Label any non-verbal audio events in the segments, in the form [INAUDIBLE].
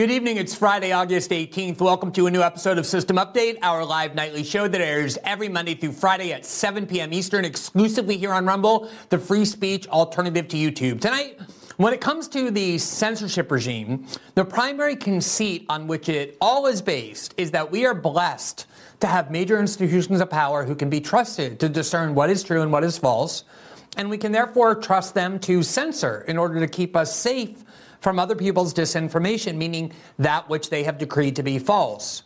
Good evening. It's Friday, August 18th. Welcome to a new episode of System Update, our live nightly show that airs every Monday through Friday at 7 p.m. Eastern, exclusively here on Rumble, the free speech alternative to YouTube. Tonight, when it comes to the censorship regime, the primary conceit on which it all is based is that we are blessed to have major institutions of power who can be trusted to discern what is true and what is false. And we can therefore trust them to censor in order to keep us safe from other people's disinformation, meaning that which they have decreed to be false.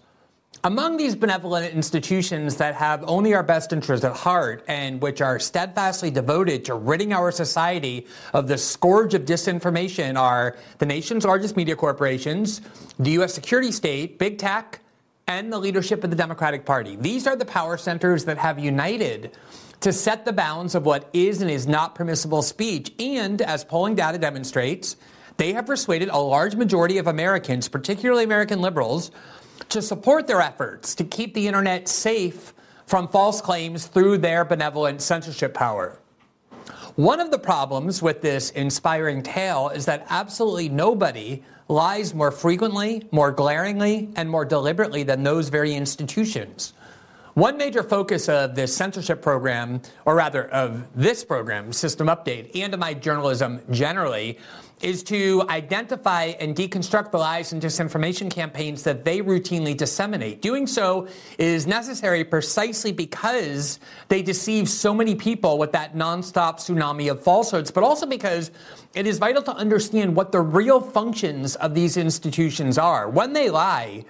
Among these benevolent institutions that have only our best interests at heart and which are steadfastly devoted to ridding our society of the scourge of disinformation are the nation's largest media corporations, the U.S. security state, big tech, and the leadership of the Democratic Party. These are the power centers that have united to set the bounds of what is and is not permissible speech. And as polling data demonstrates, they have persuaded a large majority of Americans, particularly American liberals, to support their efforts to keep the internet safe from false claims through their benevolent censorship power. One of the problems with this inspiring tale is that absolutely nobody lies more frequently, more glaringly, and more deliberately than those very institutions. One major focus of this censorship program, or rather of this program, System Update, and of my journalism generally, is to identify and deconstruct the lies and disinformation campaigns that they routinely disseminate. Doing so is necessary precisely because they deceive so many people with that nonstop tsunami of falsehoods, but also because it is vital to understand what the real functions of these institutions are. When they lie,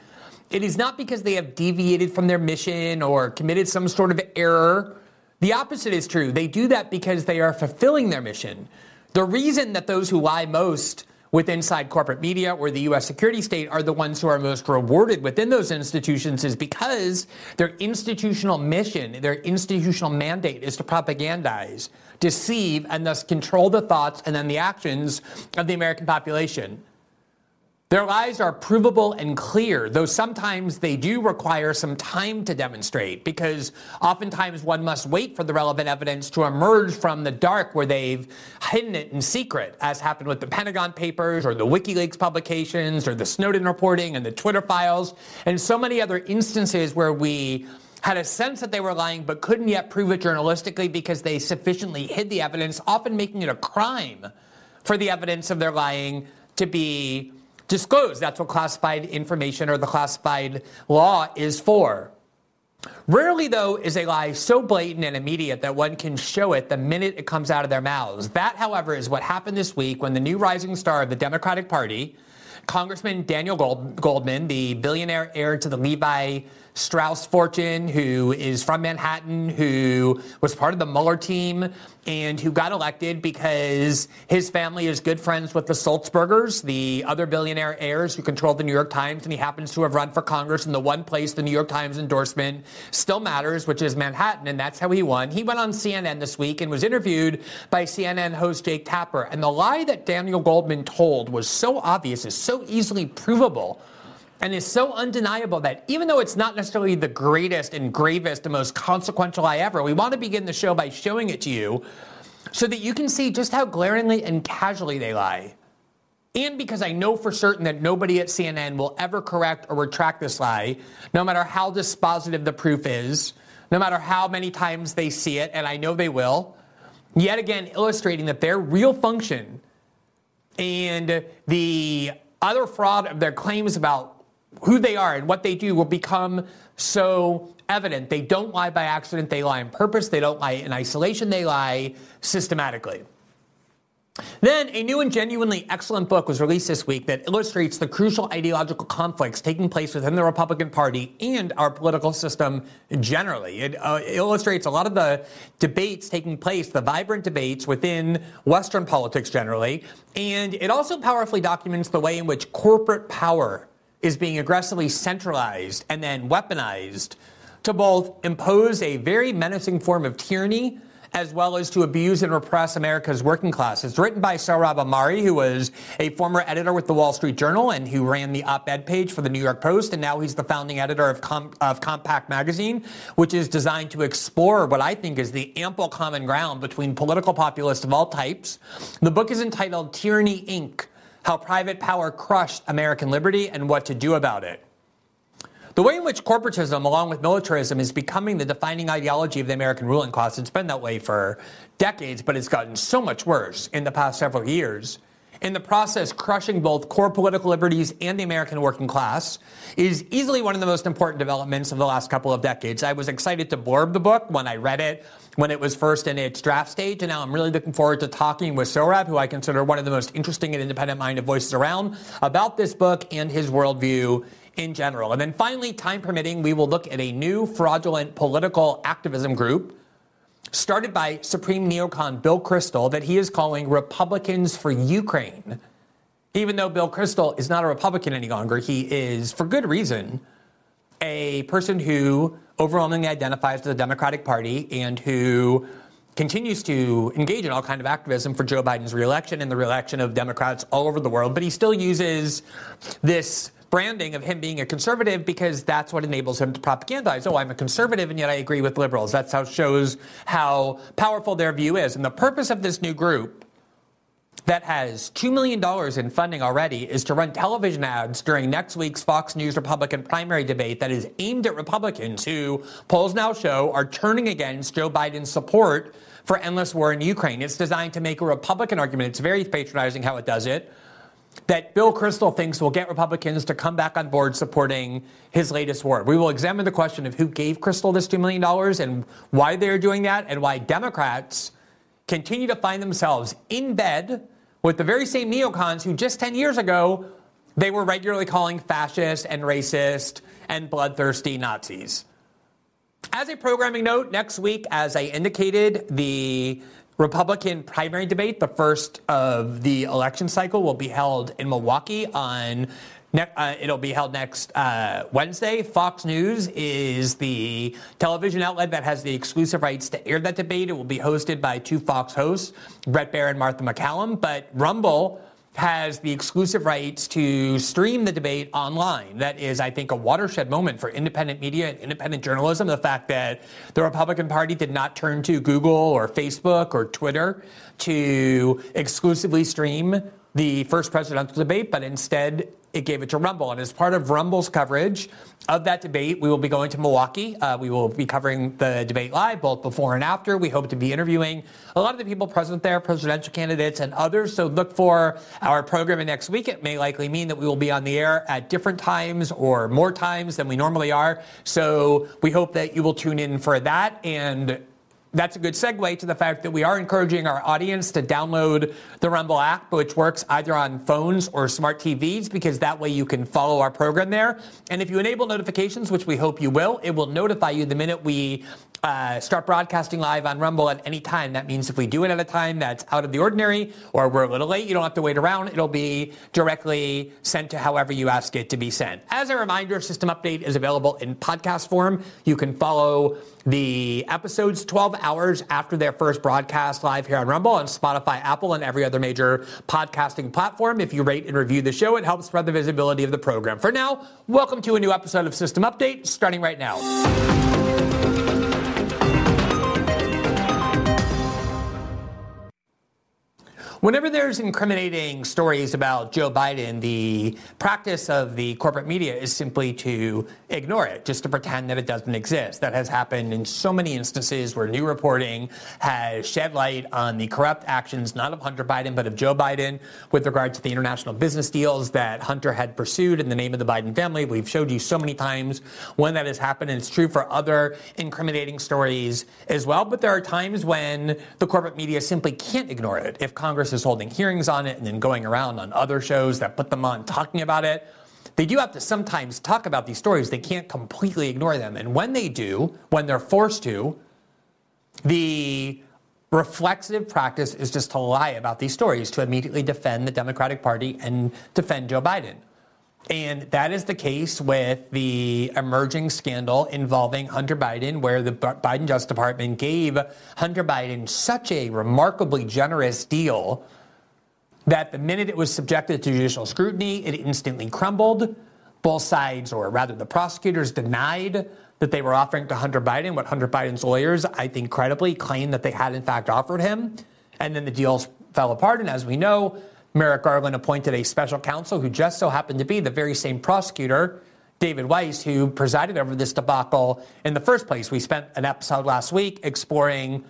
it is not because they have deviated from their mission or committed some sort of error. The opposite is true. They do that because they are fulfilling their mission. The reason that those who lie most with inside corporate media or the U.S. security state are the ones who are most rewarded within those institutions is because their institutional mission, their institutional mandate is to propagandize, deceive, and thus control the thoughts and then the actions of the American population. Their lies are provable and clear, though sometimes they do require some time to demonstrate because oftentimes one must wait for the relevant evidence to emerge from the dark where they've hidden it in secret, as happened with the Pentagon Papers or the WikiLeaks publications or the Snowden reporting and the Twitter files and so many other instances where we had a sense that they were lying but couldn't yet prove it journalistically because they sufficiently hid the evidence, often making it a crime for the evidence of their lying to be disclosed. That's what classified information or the classified law is for. Rarely, though, is a lie so blatant and immediate that one can show it the minute it comes out of their mouths. That, however, is what happened this week when the new rising star of the Democratic Party, Congressman Daniel Gold- Goldman, the billionaire heir to the Levi Strauss fortune, who is from Manhattan, who was part of the Mueller team, and who got elected because his family is good friends with the Sulzbergers, the other billionaire heirs who control the New York Times, and he happens to have run for Congress in the one place the New York Times endorsement still matters, which is Manhattan, and that's how he won. He went on CNN this week and was interviewed by CNN host Jake Tapper, and the lie that Daniel Goldman told was so obvious, is so easily provable and is so undeniable that even though it's not necessarily the greatest and gravest and most consequential lie ever, we want to begin the show by showing it to you so that you can see just how glaringly and casually they lie. And because I know for certain that nobody at CNN will ever correct or retract this lie, no matter how dispositive the proof is, no matter how many times they see it, and I know they will, yet again illustrating that their real function and the other fraud of their claims about who they are and what they do will become so evident. They don't lie by accident, they lie on purpose, they don't lie in isolation, they lie systematically. Then, a new and genuinely excellent book was released this week that illustrates the crucial ideological conflicts taking place within the Republican Party and our political system generally. It uh, illustrates a lot of the debates taking place, the vibrant debates within Western politics generally, and it also powerfully documents the way in which corporate power is being aggressively centralized and then weaponized to both impose a very menacing form of tyranny as well as to abuse and repress America's working class. It's written by Sohrab Ahmari, who was a former editor with the Wall Street Journal and who ran the op-ed page for the New York Post, and now he's the founding editor of, Com- of Compact Magazine, which is designed to explore what I think is the ample common ground between political populists of all types. The book is entitled Tyranny Inc how private power crushed American liberty and what to do about it. The way in which corporatism, along with militarism, is becoming the defining ideology of the American ruling class, it's been that way for decades, but it's gotten so much worse in the past several years. In the process, crushing both core political liberties and the American working class is easily one of the most important developments of the last couple of decades. I was excited to blurb the book when I read it when it was first in its draft stage, and now I'm really looking forward to talking with Sohrab, who I consider one of the most interesting and independent minded voices around, about this book and his worldview in general. And then finally, time permitting, we will look at a new fraudulent political activism group started by Supreme neocon Bill Kristol that he is calling Republicans for Ukraine. Even though Bill Kristol is not a Republican any longer, he is, for good reason, a person who overwhelmingly identifies with the Democratic Party and who continues to engage in all kind of activism for Joe Biden's reelection and the reelection of Democrats all over the world, but he still uses this branding of him being a conservative because that's what enables him to propagandize. Oh, I'm a conservative and yet I agree with liberals. That's how shows how powerful their view is. And the purpose of this new group that has $2 million in funding already is to run television ads during next week's Fox News Republican primary debate that is aimed at Republicans who, polls now show, are turning against Joe Biden's support for endless war in Ukraine. It's designed to make a Republican argument. It's very patronizing how it does it that Bill Kristol thinks will get Republicans to come back on board supporting his latest war. We will examine the question of who gave Kristol this $2 million and why they're doing that, and why Democrats continue to find themselves in bed with the very same neocons who just 10 years ago they were regularly calling fascist and racist and bloodthirsty Nazis. As a programming note, next week, as I indicated, the Republican primary debate, the first of the election cycle, will be held in Milwaukee on. Ne- uh, it'll be held next uh, Wednesday. Fox News is the television outlet that has the exclusive rights to air that debate. It will be hosted by two Fox hosts, Bret Baier and Martha MacCallum. But Rumble has the exclusive rights to stream the debate online. That is, I think, a watershed moment for independent media and independent journalism. The fact that the Republican Party did not turn to Google or Facebook or Twitter to exclusively stream the first presidential debate, but instead it gave it to Rumble. And as part of Rumble's coverage of that debate, we will be going to Milwaukee. Uh, we will be covering the debate live, both before and after. We hope to be interviewing a lot of the people present there, presidential candidates and others. So look for our programming next week. It may likely mean that we will be on the air at different times or more times than we normally are. So we hope that you will tune in for that. And that's a good segue to the fact that we are encouraging our audience to download the Rumble app, which works either on phones or smart TVs, because that way you can follow our program there. And if you enable notifications, which we hope you will, it will notify you the minute we uh, start broadcasting live on Rumble at any time. That means if we do it at a time that's out of the ordinary or we're a little late, you don't have to wait around. It'll be directly sent to however you ask it to be sent. As a reminder, System Update is available in podcast form. You can follow the episodes 12 hours after their first broadcast live here on Rumble on Spotify, Apple, and every other major podcasting platform. If you rate and review the show, it helps spread the visibility of the program. For now, welcome to a new episode of System Update starting right now. Whenever there's incriminating stories about Joe Biden, the practice of the corporate media is simply to ignore it, just to pretend that it doesn't exist. That has happened in so many instances where new reporting has shed light on the corrupt actions, not of Hunter Biden, but of Joe Biden with regard to the international business deals that Hunter had pursued in the name of the Biden family. We've showed you so many times when that has happened, and it's true for other incriminating stories as well. But there are times when the corporate media simply can't ignore it. If Congress holding hearings on it and then going around on other shows that put them on talking about it. They do have to sometimes talk about these stories. They can't completely ignore them. And when they do, when they're forced to, the reflexive practice is just to lie about these stories, to immediately defend the Democratic Party and defend Joe Biden. And that is the case with the emerging scandal involving Hunter Biden, where the Biden Justice Department gave Hunter Biden such a remarkably generous deal that the minute it was subjected to judicial scrutiny, it instantly crumbled. Both sides, or rather the prosecutors, denied that they were offering to Hunter Biden what Hunter Biden's lawyers, I think credibly, claimed that they had in fact offered him. And then the deals fell apart. And as we know, Merrick Garland appointed a special counsel who just so happened to be the very same prosecutor, David Weiss, who presided over this debacle in the first place. We spent an episode last week exploring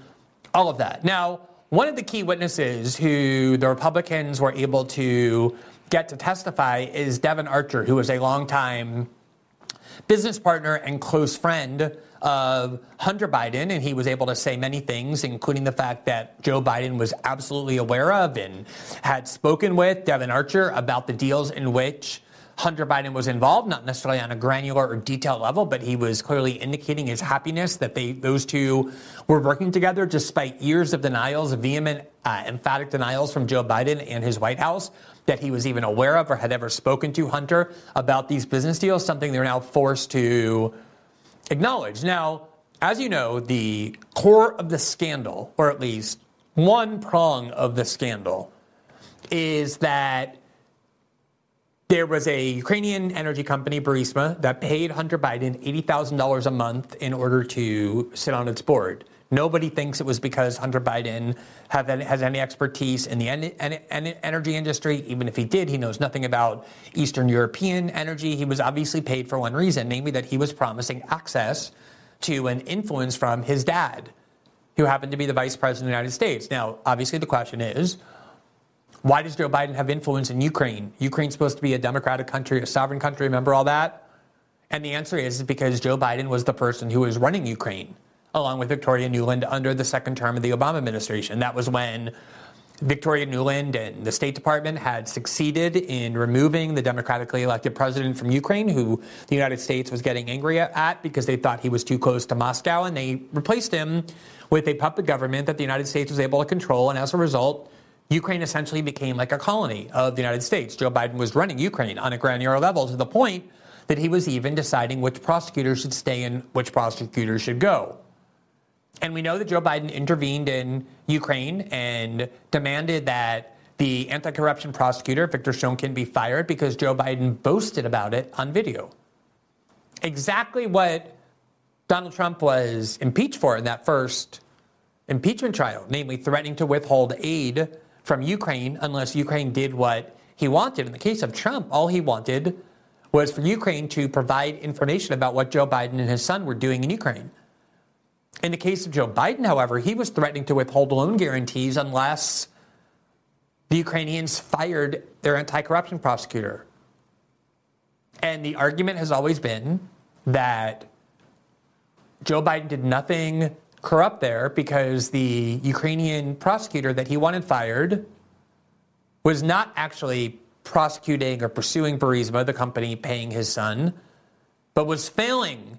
all of that. Now, one of the key witnesses who the Republicans were able to get to testify is Devon Archer, who was a longtime business partner and close friend of Hunter Biden, and he was able to say many things, including the fact that Joe Biden was absolutely aware of and had spoken with Devon Archer about the deals in which Hunter Biden was involved, not necessarily on a granular or detailed level, but he was clearly indicating his happiness that they those two were working together despite years of denials, vehement, uh, emphatic denials from Joe Biden and his White House that he was even aware of or had ever spoken to Hunter about these business deals, something they're now forced to acknowledge. Now, as you know, the core of the scandal, or at least one prong of the scandal, is that there was a Ukrainian energy company, Burisma, that paid Hunter Biden $80,000 a month in order to sit on its board. Nobody thinks it was because Hunter Biden has any expertise in the en- en- energy industry. Even if he did, he knows nothing about Eastern European energy. He was obviously paid for one reason, namely that he was promising access to an influence from his dad, who happened to be the vice president of the United States. Now, obviously, the question is why does Joe Biden have influence in Ukraine? Ukraine's supposed to be a democratic country, a sovereign country. Remember all that? And the answer is because Joe Biden was the person who was running Ukraine, along with Victoria Nuland, under the second term of the Obama administration. That was when Victoria Nuland and the State Department had succeeded in removing the democratically elected president from Ukraine, who the United States was getting angry at because they thought he was too close to Moscow. And they replaced him with a puppet government that the United States was able to control. And as a result, Ukraine essentially became like a colony of the United States. Joe Biden was running Ukraine on a granular level to the point that he was even deciding which prosecutors should stay and which prosecutors should go. And we know that Joe Biden intervened in Ukraine and demanded that the anti corruption prosecutor, Victor Shokin, be fired because Joe Biden boasted about it on video. Exactly what Donald Trump was impeached for in that first impeachment trial, namely threatening to withhold aid from Ukraine unless Ukraine did what he wanted. In the case of Trump, all he wanted was for Ukraine to provide information about what Joe Biden and his son were doing in Ukraine. In the case of Joe Biden, however, he was threatening to withhold loan guarantees unless the Ukrainians fired their anti corruption prosecutor. And the argument has always been that Joe Biden did nothing corrupt there because the Ukrainian prosecutor that he wanted fired was not actually prosecuting or pursuing Burisma, the company paying his son, but was failing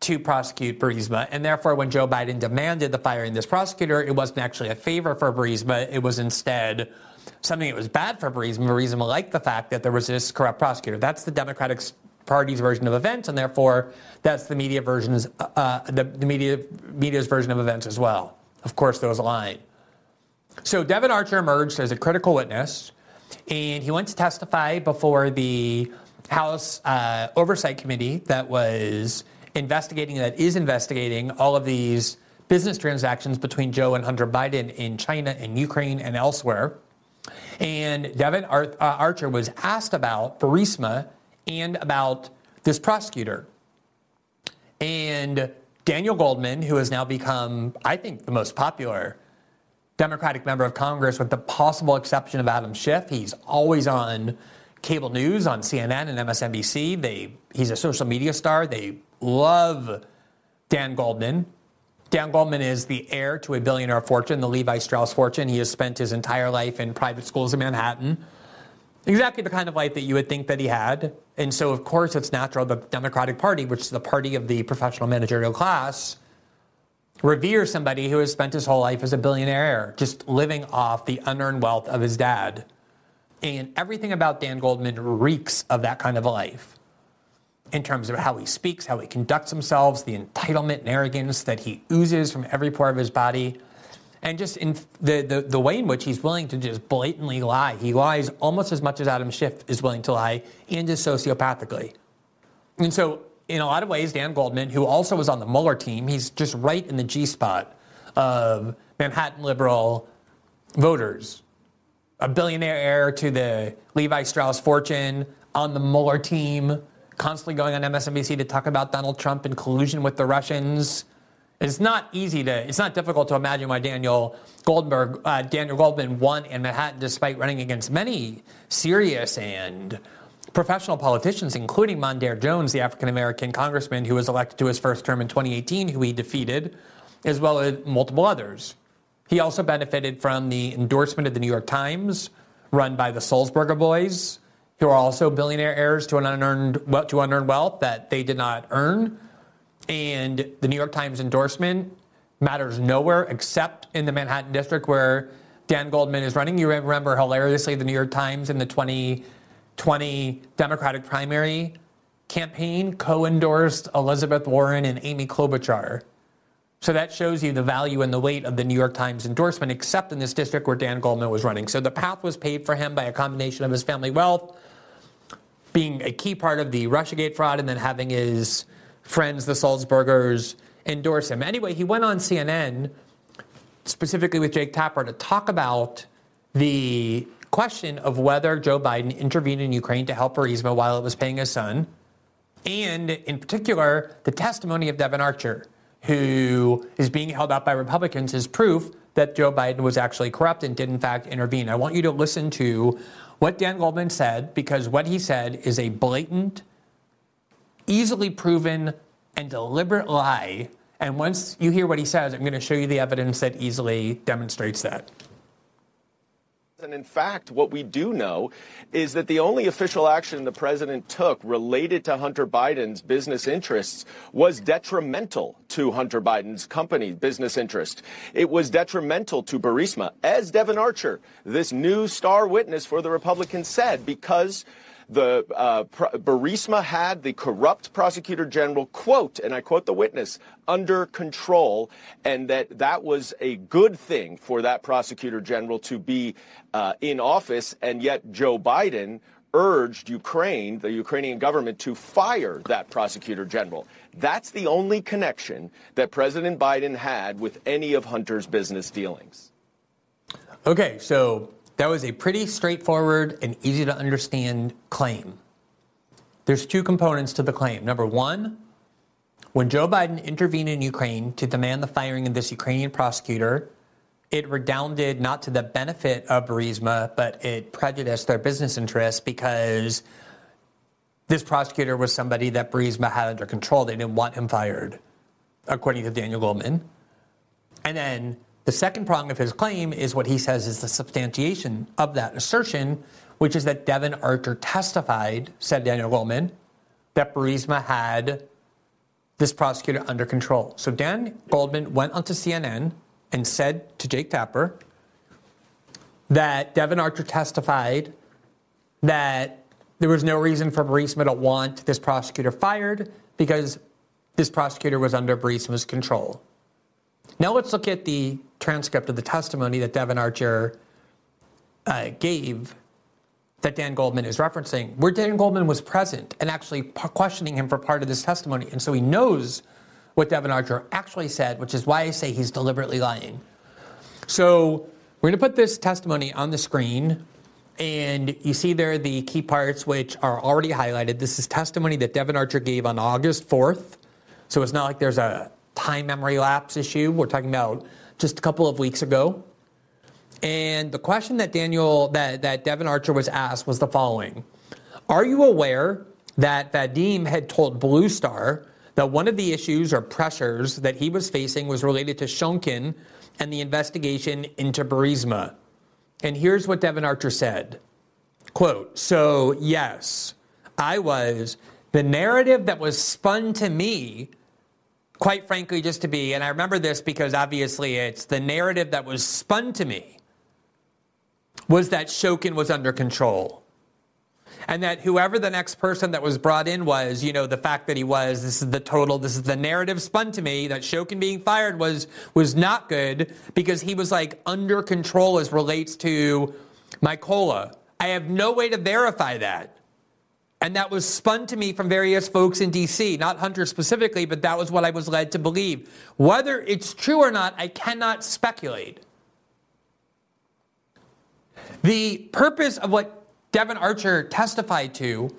to prosecute Burisma. And therefore, when Joe Biden demanded the firing of this prosecutor, it wasn't actually a favor for Burisma. It was instead something that was bad for Burisma. Burisma liked the fact that there was this corrupt prosecutor. That's the Democratic Party's version of events, and therefore that's the media versions, uh, the, the media media's version of events as well. Of course, those align. So Devon Archer emerged as a critical witness, and he went to testify before the House uh, Oversight Committee that was investigating, that is investigating all of these business transactions between Joe and Hunter Biden in China and Ukraine and elsewhere. And Devon Ar- uh, Archer was asked about Burisma and about this prosecutor. And Daniel Goldman, who has now become, I think, the most popular Democratic member of Congress, with the possible exception of Adam Schiff, he's always on cable news on CNN and MSNBC. They, he's a social media star. They love Dan Goldman. Dan Goldman is the heir to a billionaire fortune, the Levi Strauss fortune. He has spent his entire life in private schools in Manhattan exactly the kind of life that you would think that he had. And so, of course, it's natural that the Democratic Party, which is the party of the professional managerial class, reveres somebody who has spent his whole life as a billionaire, just living off the unearned wealth of his dad. And everything about Dan Goldman reeks of that kind of a life in terms of how he speaks, how he conducts himself, the entitlement and arrogance that he oozes from every pore of his body and just in the, the, the way in which he's willing to just blatantly lie. He lies almost as much as Adam Schiff is willing to lie, and just sociopathically. And so, in a lot of ways, Dan Goldman, who also was on the Mueller team, he's just right in the G spot of Manhattan liberal voters. a billionaire heir to the Levi Strauss fortune on the Mueller team, constantly going on MSNBC to talk about Donald Trump and collusion with the Russians. It's not easy to, it's not difficult to imagine why Daniel Goldberg, uh, Daniel Goldman won in Manhattan despite running against many serious and professional politicians, including Mondaire Jones, the African American congressman who was elected to his first term in 2018, who he defeated, as well as multiple others. He also benefited from the endorsement of the New York Times, run by the Sulzberger boys, who are also billionaire heirs to an unearned to unearned wealth that they did not earn. And the New York Times endorsement matters nowhere except in the Manhattan district where Dan Goldman is running. You remember hilariously the New York Times in the 2020 Democratic primary campaign co endorsed Elizabeth Warren and Amy Klobuchar. So that shows you the value and the weight of the New York Times endorsement, except in this district where Dan Goldman was running. So the path was paved for him by a combination of his family wealth, being a key part of the Russiagate fraud, and then having his friends, the Sulzbergers, endorse him. Anyway, he went on CNN, specifically with Jake Tapper, to talk about the question of whether Joe Biden intervened in Ukraine to help Burisma while it was paying his son, and in particular, the testimony of Devon Archer, who is being held up by Republicans as proof that Joe Biden was actually corrupt and did, in fact, intervene. I want you to listen to what Dan Goldman said, because what he said is a blatant easily proven and deliberate lie. And once you hear what he says, I'm going to show you the evidence that easily demonstrates that. And in fact, what we do know is that the only official action the president took related to Hunter Biden's business interests was detrimental to Hunter Biden's company business interest. It was detrimental to Burisma, as Devon Archer, this new star witness for the Republicans, said, because the uh, Burisma had the corrupt prosecutor general quote, and I quote the witness, under control, and that that was a good thing for that prosecutor general to be uh, in office, and yet Joe Biden urged Ukraine, the Ukrainian government, to fire that prosecutor general. That's the only connection that President Biden had with any of Hunter's business dealings. Okay, so that was a pretty straightforward and easy to understand claim. There's two components to the claim. Number one, when Joe Biden intervened in Ukraine to demand the firing of this Ukrainian prosecutor, it redounded not to the benefit of Burisma, but it prejudiced their business interests because this prosecutor was somebody that Burisma had under control. They didn't want him fired, according to Daniel Goldman. And then the second prong of his claim is what he says is the substantiation of that assertion, which is that Devon Archer testified, said Daniel Goldman, that Burisma had this prosecutor under control. So Dan Goldman went onto CNN and said to Jake Tapper that Devon Archer testified that there was no reason for Burisma to want this prosecutor fired because this prosecutor was under Burisma's control. Now let's look at the transcript of the testimony that Devon Archer uh, gave that Dan Goldman is referencing, where Dan Goldman was present and actually p- questioning him for part of this testimony. And so he knows what Devon Archer actually said, which is why I say he's deliberately lying. So we're going to put this testimony on the screen. And you see there the key parts which are already highlighted. This is testimony that Devon Archer gave on August 4th. So it's not like there's a time memory lapse issue. We're talking about just a couple of weeks ago. And the question that Daniel, that, that Devon Archer was asked was the following Are you aware that Vadim had told Blue Star that one of the issues or pressures that he was facing was related to Shonkin and the investigation into Burisma? And here's what Devon Archer said quote, So, yes, I was. The narrative that was spun to me quite frankly, just to be, and I remember this because obviously it's the narrative that was spun to me was that Shokin was under control. And that whoever the next person that was brought in was, you know, the fact that he was, this is the total, this is the narrative spun to me that Shokin being fired was was not good because he was like under control as relates to Mykola. I have no way to verify that. And that was spun to me from various folks in DC, not Hunter specifically, but that was what I was led to believe. Whether it's true or not, I cannot speculate. The purpose of what Devon Archer testified to,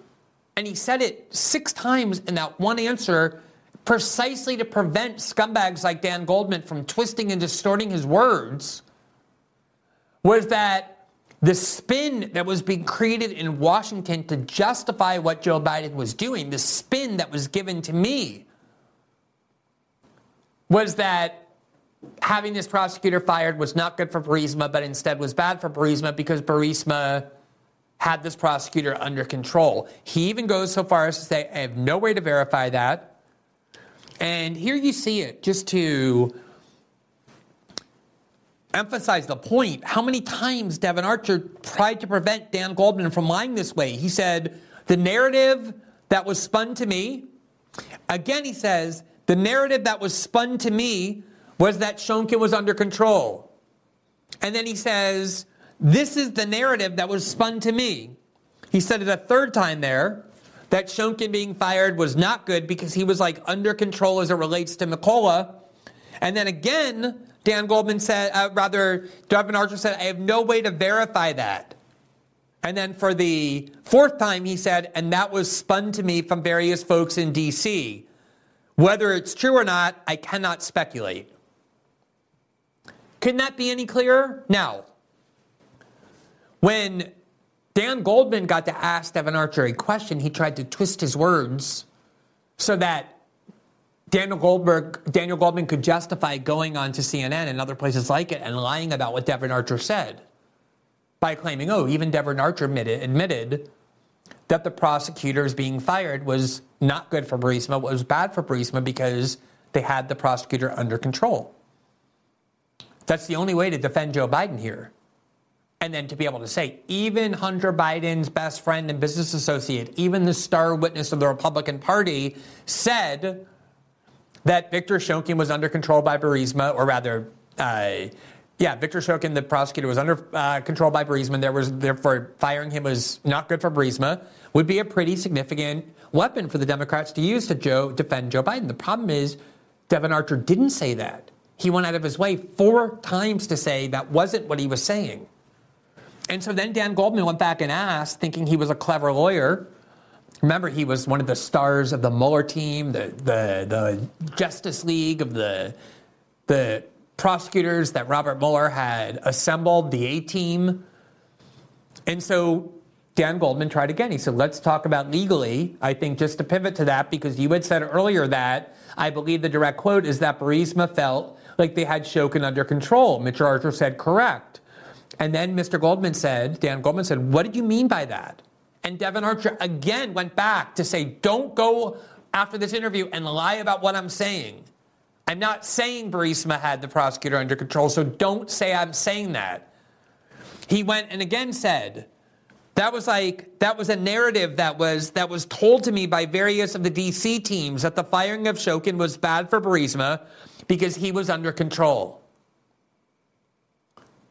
and he said it six times in that one answer, precisely to prevent scumbags like Dan Goldman from twisting and distorting his words, was that the spin that was being created in Washington to justify what Joe Biden was doing, the spin that was given to me, was that having this prosecutor fired was not good for Burisma, but instead was bad for Burisma because Burisma had this prosecutor under control. He even goes so far as to say, I have no way to verify that. And here you see it, just to emphasize the point, how many times Devon Archer tried to prevent Dan Goldman from lying this way. He said, the narrative that was spun to me, again, he says, the narrative that was spun to me was that Shonkin was under control. And then he says, This is the narrative that was spun to me. He said it a third time there that Shonkin being fired was not good because he was like under control as it relates to Mykola. And then again, Dan Goldman said, uh, rather, Devon Archer said, I have no way to verify that. And then for the fourth time, he said, and that was spun to me from various folks in D.C. Whether it's true or not, I cannot speculate. Couldn't that be any clearer? Now, when Dan Goldman got to ask Devon Archer a question, he tried to twist his words so that Daniel Goldberg, Daniel Goldman could justify going on to CNN and other places like it and lying about what Devon Archer said by claiming, oh, even Devon Archer admitted, admitted that the prosecutors being fired was not good for Burisma, was bad for Burisma because they had the prosecutor under control. That's the only way to defend Joe Biden here. And then to be able to say, even Hunter Biden's best friend and business associate, even the star witness of the Republican Party, said that Victor Shokin was under control by Burisma, or rather, uh, yeah, Victor Shokin, the prosecutor, was under uh, control by Burisma. There was therefore firing him was not good for Burisma. Would be a pretty significant weapon for the Democrats to use to Joe, defend Joe Biden. The problem is, Devon Archer didn't say that. He went out of his way four times to say that wasn't what he was saying. And so then Dan Goldman went back and asked, thinking he was a clever lawyer. Remember, he was one of the stars of the Mueller team, the, the, the Justice League of the, the prosecutors that Robert Mueller had assembled, the A team. And so Dan Goldman tried again. He said, let's talk about legally. I think just to pivot to that, because you had said earlier that I believe the direct quote is that Burisma felt like they had Shokin under control. Mr. Archer said, correct. And then Mr. Goldman said, Dan Goldman said, what did you mean by that? And Devon Archer again went back to say, don't go after this interview and lie about what I'm saying. I'm not saying Burisma had the prosecutor under control, so don't say I'm saying that. He went and again said, that was like that was a narrative that was that was told to me by various of the DC teams that the firing of Shokin was bad for Burisma because he was under control.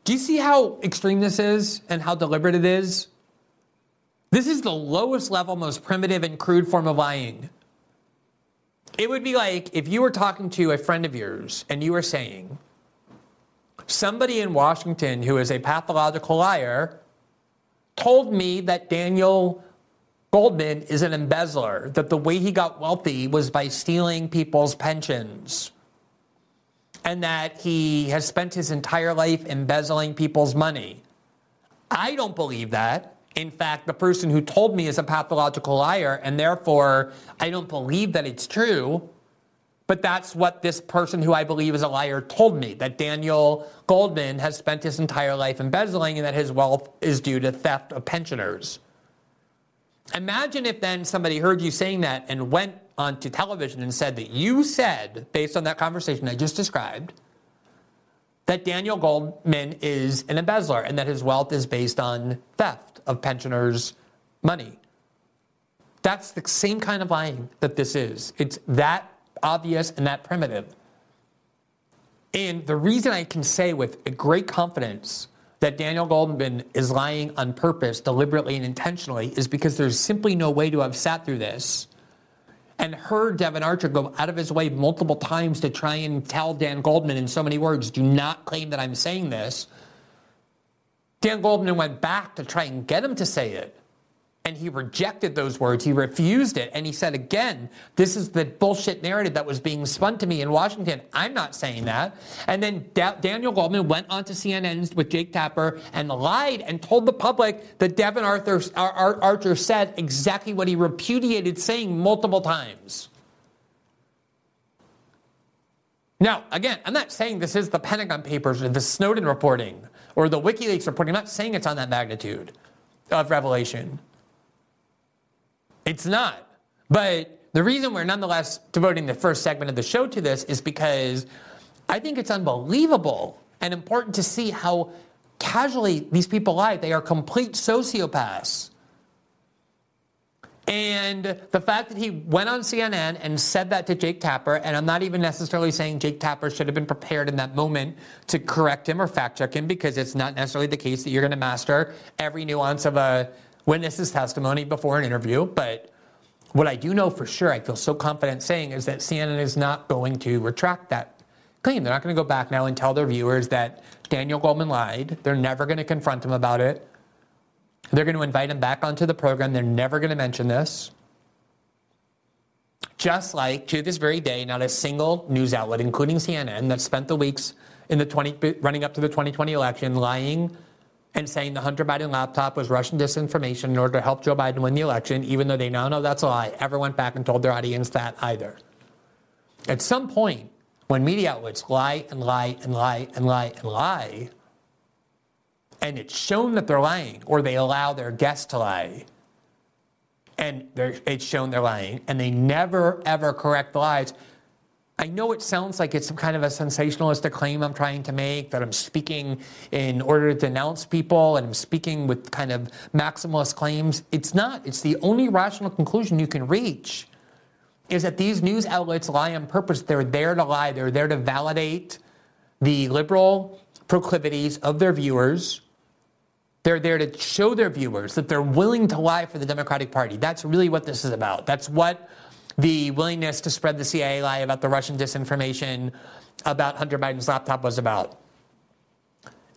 Do you see how extreme this is and how deliberate it is? This is the lowest level, most primitive and crude form of lying. It would be like if you were talking to a friend of yours and you were saying, somebody in Washington who is a pathological liar told me that Daniel Goldman is an embezzler, that the way he got wealthy was by stealing people's pensions and that he has spent his entire life embezzling people's money. I don't believe that. In fact, the person who told me is a pathological liar, and therefore I don't believe that it's true. But that's what this person who I believe is a liar told me that Daniel Goldman has spent his entire life embezzling and that his wealth is due to theft of pensioners. Imagine if then somebody heard you saying that and went onto television and said that you said, based on that conversation I just described, that Daniel Goldman is an embezzler and that his wealth is based on theft of pensioners' money. That's the same kind of lying that this is. It's that obvious and that primitive. And the reason I can say with great confidence that Daniel Goldman is lying on purpose, deliberately, and intentionally is because there's simply no way to have sat through this and heard Devon Archer go out of his way multiple times to try and tell Dan Goldman in so many words, do not claim that I'm saying this. Dan Goldman went back to try and get him to say it and he rejected those words. He refused it. And he said, again, this is the bullshit narrative that was being spun to me in Washington. I'm not saying that. And then da- Daniel Goldman went on to CNN with Jake Tapper and lied and told the public that Devon Arthur, Ar- Ar- Archer said exactly what he repudiated saying multiple times. Now, again, I'm not saying this is the Pentagon Papers or the Snowden reporting or the WikiLeaks reporting. I'm not saying it's on that magnitude of revelation. It's not. But the reason we're nonetheless devoting the first segment of the show to this is because I think it's unbelievable and important to see how casually these people lie. They are complete sociopaths. And the fact that he went on CNN and said that to Jake Tapper, and I'm not even necessarily saying Jake Tapper should have been prepared in that moment to correct him or fact check him, because it's not necessarily the case that you're going to master every nuance of a witness's testimony before an interview. But what I do know for sure, I feel so confident saying, is that CNN is not going to retract that claim. They're not going to go back now and tell their viewers that Daniel Goldman lied. They're never going to confront him about it. They're going to invite him back onto the program. They're never going to mention this. Just like to this very day, not a single news outlet, including CNN, that spent the weeks in the 20, running up to the 2020 election lying and saying the Hunter Biden laptop was Russian disinformation in order to help Joe Biden win the election, even though they now know that's a lie, ever went back and told their audience that either. At some point, when media outlets lie and lie and lie and lie and lie, and it's shown that they're lying, or they allow their guests to lie, and it's shown they're lying, and they never ever correct the lies, I know it sounds like it's some kind of a sensationalistic claim I'm trying to make, that I'm speaking in order to denounce people and I'm speaking with kind of maximalist claims. It's not. It's the only rational conclusion you can reach is that these news outlets lie on purpose. They're there to lie, they're there to validate the liberal proclivities of their viewers. They're there to show their viewers that they're willing to lie for the Democratic Party. That's really what this is about. That's what the willingness to spread the CIA lie about the Russian disinformation about Hunter Biden's laptop was about.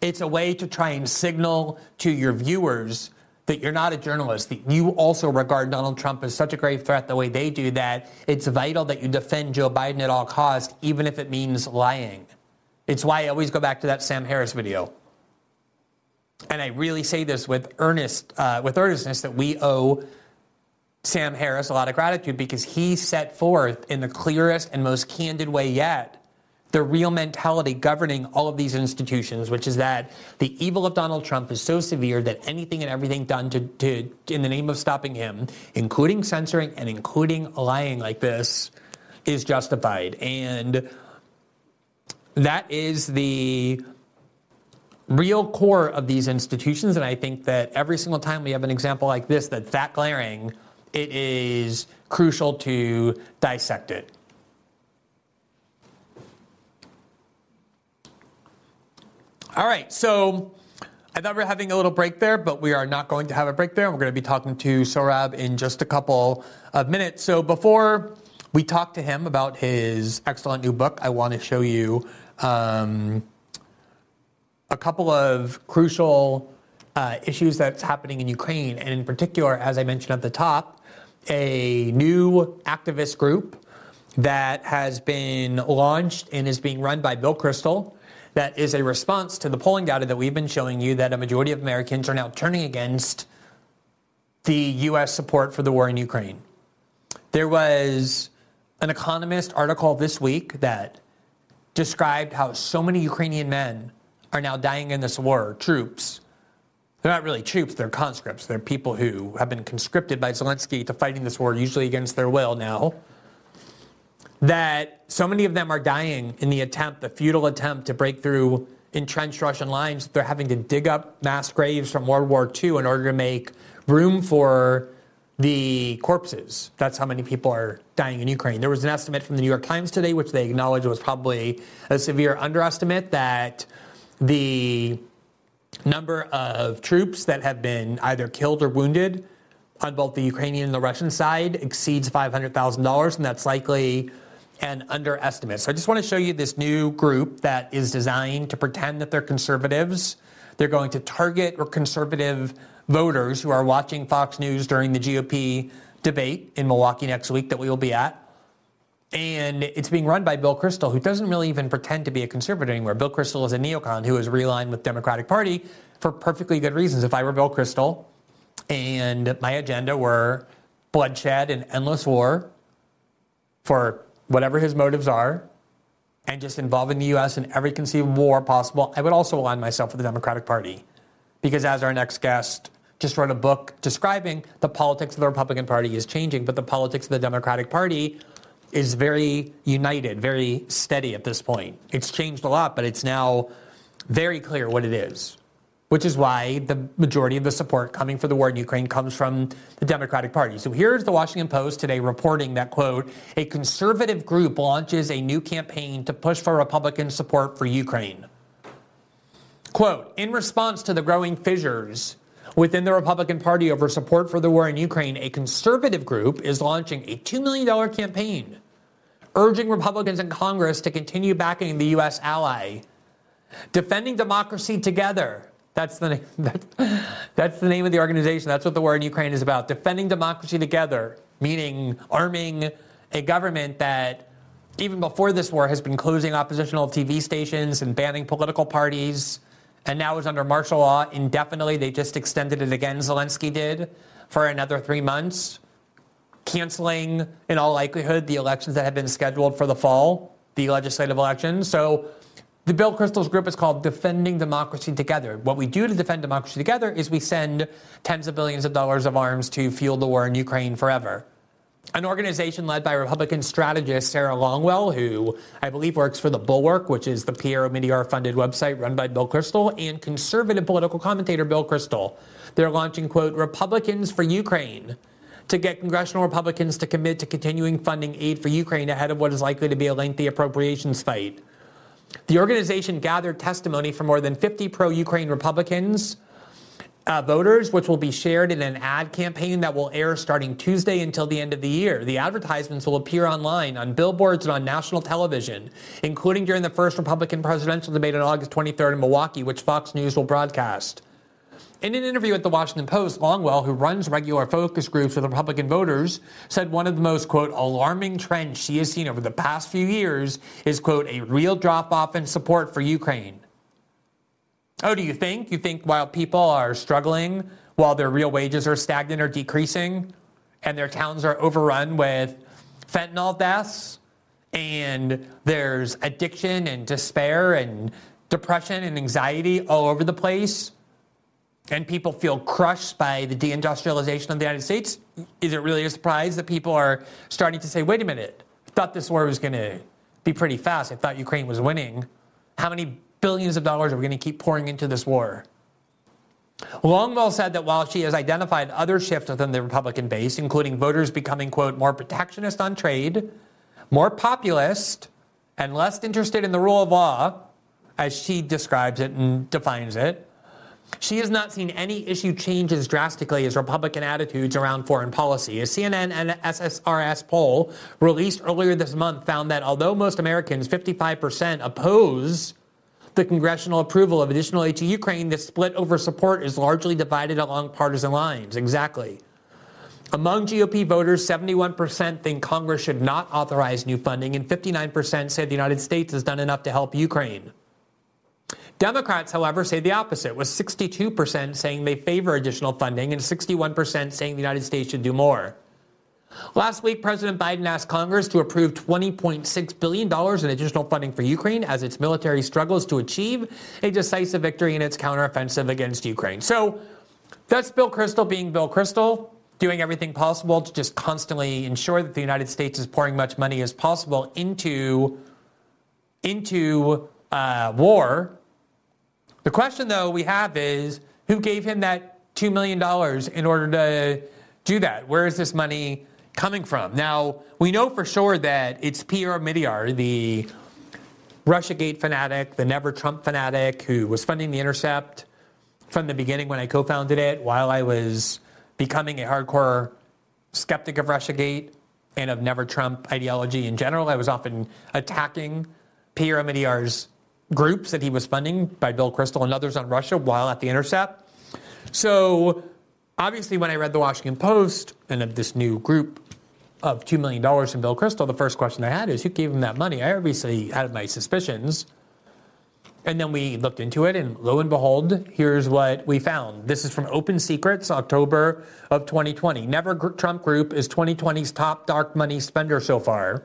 It's a way to try and signal to your viewers that you're not a journalist, that you also regard Donald Trump as such a grave threat the way they do, that it's vital that you defend Joe Biden at all costs, even if it means lying. It's why I always go back to that Sam Harris video. And I really say this with earnest, uh, with earnestness that we owe Sam Harris a lot of gratitude because he set forth in the clearest and most candid way yet the real mentality governing all of these institutions, which is that the evil of Donald Trump is so severe that anything and everything done to, to, in the name of stopping him, including censoring and including lying like this, is justified. And that is the real core of these institutions. And I think that every single time we have an example like this that's that glaring, it is crucial to dissect it. All right, so I thought we were having a little break there, but we are not going to have a break there. We're going to be talking to Sohrab in just a couple of minutes. So before we talk to him about his excellent new book, I want to show you um, a couple of crucial uh, issues that's happening in Ukraine, and in particular, as I mentioned at the top, a new activist group that has been launched and is being run by Bill Kristol. That is a response to the polling data that we've been showing you that a majority of Americans are now turning against the U.S. support for the war in Ukraine. There was an Economist article this week that described how so many Ukrainian men are now dying in this war, troops, they're not really troops, they're conscripts. They're people who have been conscripted by Zelensky to fighting this war, usually against their will now. That so many of them are dying in the attempt, the futile attempt to break through entrenched Russian lines. They're having to dig up mass graves from World War II in order to make room for the corpses. That's how many people are dying in Ukraine. There was an estimate from the New York Times today, which they acknowledged was probably a severe underestimate, that the number of troops that have been either killed or wounded on both the Ukrainian and the Russian side exceeds $500,000, and that's likely an underestimate. So I just want to show you this new group that is designed to pretend that they're conservatives, They're going to target or conservative voters who are watching Fox News during the GOP debate in Milwaukee next week that we will be at. And it's being run by Bill Kristol, who doesn't really even pretend to be a conservative anymore. Bill Kristol is a neocon who is realigned with Democratic Party for perfectly good reasons. If I were Bill Kristol and my agenda were bloodshed and endless war for whatever his motives are, and just involving the U.S. in every conceivable war possible, I would also align myself with the Democratic Party. Because as our next guest just wrote a book describing the politics of the Republican Party is changing, but the politics of the Democratic Party is very united, very steady at this point. It's changed a lot, but it's now very clear what it is, which is why the majority of the support coming for the war in Ukraine comes from the Democratic Party. So here's the Washington Post today reporting that, quote, a conservative group launches a new campaign to push for Republican support for Ukraine. Quote, in response to the growing fissures within the Republican Party over support for the war in Ukraine, a conservative group is launching a $2 million campaign urging Republicans in Congress to continue backing the U.S. ally. Defending democracy together. That's the, [LAUGHS] that's, that's the name of the organization. That's what the war in Ukraine is about. Defending democracy together, meaning arming a government that, even before this war, has been closing oppositional TV stations and banning political parties and now is under martial law indefinitely. They just extended it again, Zelensky did, for another three months, canceling, in all likelihood, the elections that had been scheduled for the fall, the legislative elections. So the Bill Kristol's group is called Defending Democracy Together. What we do to defend democracy together is we send tens of billions of dollars of arms to fuel the war in Ukraine forever an organization led by Republican strategist Sarah Longwell, who I believe works for The Bulwark, which is the Pierre Omidyar funded website run by Bill Kristol, and conservative political commentator Bill Kristol. They're launching, quote, Republicans for Ukraine to get congressional Republicans to commit to continuing funding aid for Ukraine ahead of what is likely to be a lengthy appropriations fight. The organization gathered testimony from more than 50 pro Ukraine Republicans uh, voters, which will be shared in an ad campaign that will air starting Tuesday until the end of the year. The advertisements will appear online, on billboards, and on national television, including during the first Republican presidential debate on August 23rd in Milwaukee, which Fox News will broadcast. In an interview with the Washington Post, Longwell, who runs regular focus groups with Republican voters, said one of the most, quote, alarming trends she has seen over the past few years is, quote, a real drop off in support for Ukraine. Oh, do you think? You think while people are struggling, while their real wages are stagnant or decreasing, and their towns are overrun with fentanyl deaths, and there's addiction and despair and depression and anxiety all over the place, and people feel crushed by the deindustrialization of the United States, is it really a surprise that people are starting to say, wait a minute, I thought this war was going to be pretty fast. I thought Ukraine was winning. How many billions of dollars are we going to keep pouring into this war? Longwell said that while she has identified other shifts within the Republican base, including voters becoming, quote, more protectionist on trade, more populist, and less interested in the rule of law, as she describes it and defines it, she has not seen any issue change as drastically as Republican attitudes around foreign policy. A CNN and SSRS poll released earlier this month found that although most Americans, 55%, oppose the congressional approval of additional aid to Ukraine, the split over support is largely divided along partisan lines. Exactly. Among GOP voters, 71% think Congress should not authorize new funding, and 59% say the United States has done enough to help Ukraine. Democrats, however, say the opposite, with 62% saying they favor additional funding and 61% saying the United States should do more. Last week, President Biden asked Congress to approve $20.6 billion in additional funding for Ukraine as its military struggles to achieve a decisive victory in its counteroffensive against Ukraine. So that's Bill Kristol being Bill Kristol, doing everything possible to just constantly ensure that the United States is pouring as much money as possible into, into uh, war. The question, though, we have is who gave him that $2 million in order to do that? Where is this money coming from. Now, we know for sure that it's Pierre Omidyar, the Russiagate fanatic, the Never Trump fanatic, who was funding The Intercept from the beginning when I co founded it, while I was becoming a hardcore skeptic of Russiagate and of Never Trump ideology in general. I was often attacking Pierre Omidyar's groups that he was funding by Bill Kristol and others on Russia while at The Intercept. So obviously, when I read the Washington Post and of this new group of $2 million from Bill Kristol, the first question I had is who gave him that money? I obviously had my suspicions. And then we looked into it, and lo and behold, here's what we found. This is from Open Secrets, October of 2020. Never Trump Group is 2020's top dark money spender so far.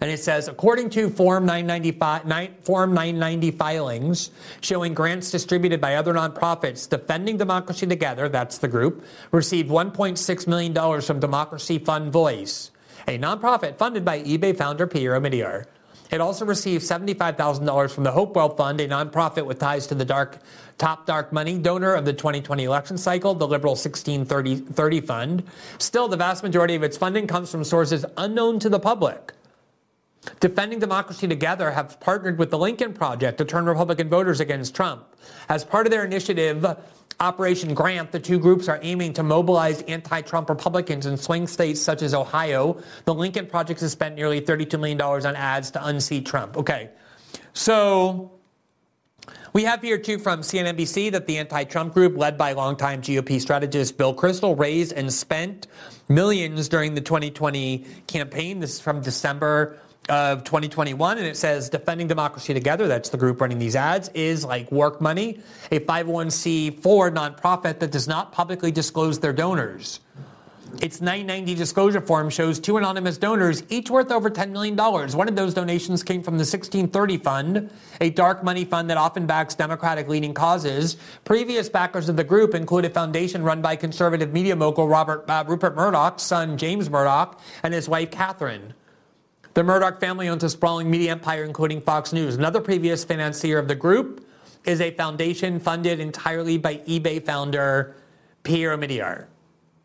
And it says, according to Form 995, Form 990 filings showing grants distributed by other nonprofits, Defending Democracy Together, that's the group, received $1.6 million from Democracy Fund Voice, a nonprofit funded by eBay founder Pierre Omidyar. It also received $75,000 from the Hopewell Fund, a nonprofit with ties to the dark, top dark money donor of the 2020 election cycle, the Liberal 1630 Fund. Still, the vast majority of its funding comes from sources unknown to the public. Defending Democracy Together have partnered with the Lincoln Project to turn Republican voters against Trump. As part of their initiative, Operation Grant, the two groups are aiming to mobilize anti Trump Republicans in swing states such as Ohio. The Lincoln Project has spent nearly $32 million on ads to unseat Trump. Okay, so we have here too from CNBC that the anti Trump group, led by longtime GOP strategist Bill Kristol, raised and spent millions during the 2020 campaign. This is from December of 2021, and it says Defending Democracy Together, that's the group running these ads, is like Work Money, a 501c4 nonprofit that does not publicly disclose their donors. Its 990 disclosure form shows two anonymous donors, each worth over $10 million. One of those donations came from the 1630 Fund, a dark money fund that often backs Democratic leading causes. Previous backers of the group include a foundation run by conservative media mogul Robert, uh, Rupert Murdoch's son, James Murdoch, and his wife, Catherine. The Murdoch family owns a sprawling media empire, including Fox News. Another previous financier of the group is a foundation funded entirely by eBay founder Pierre Omidyar.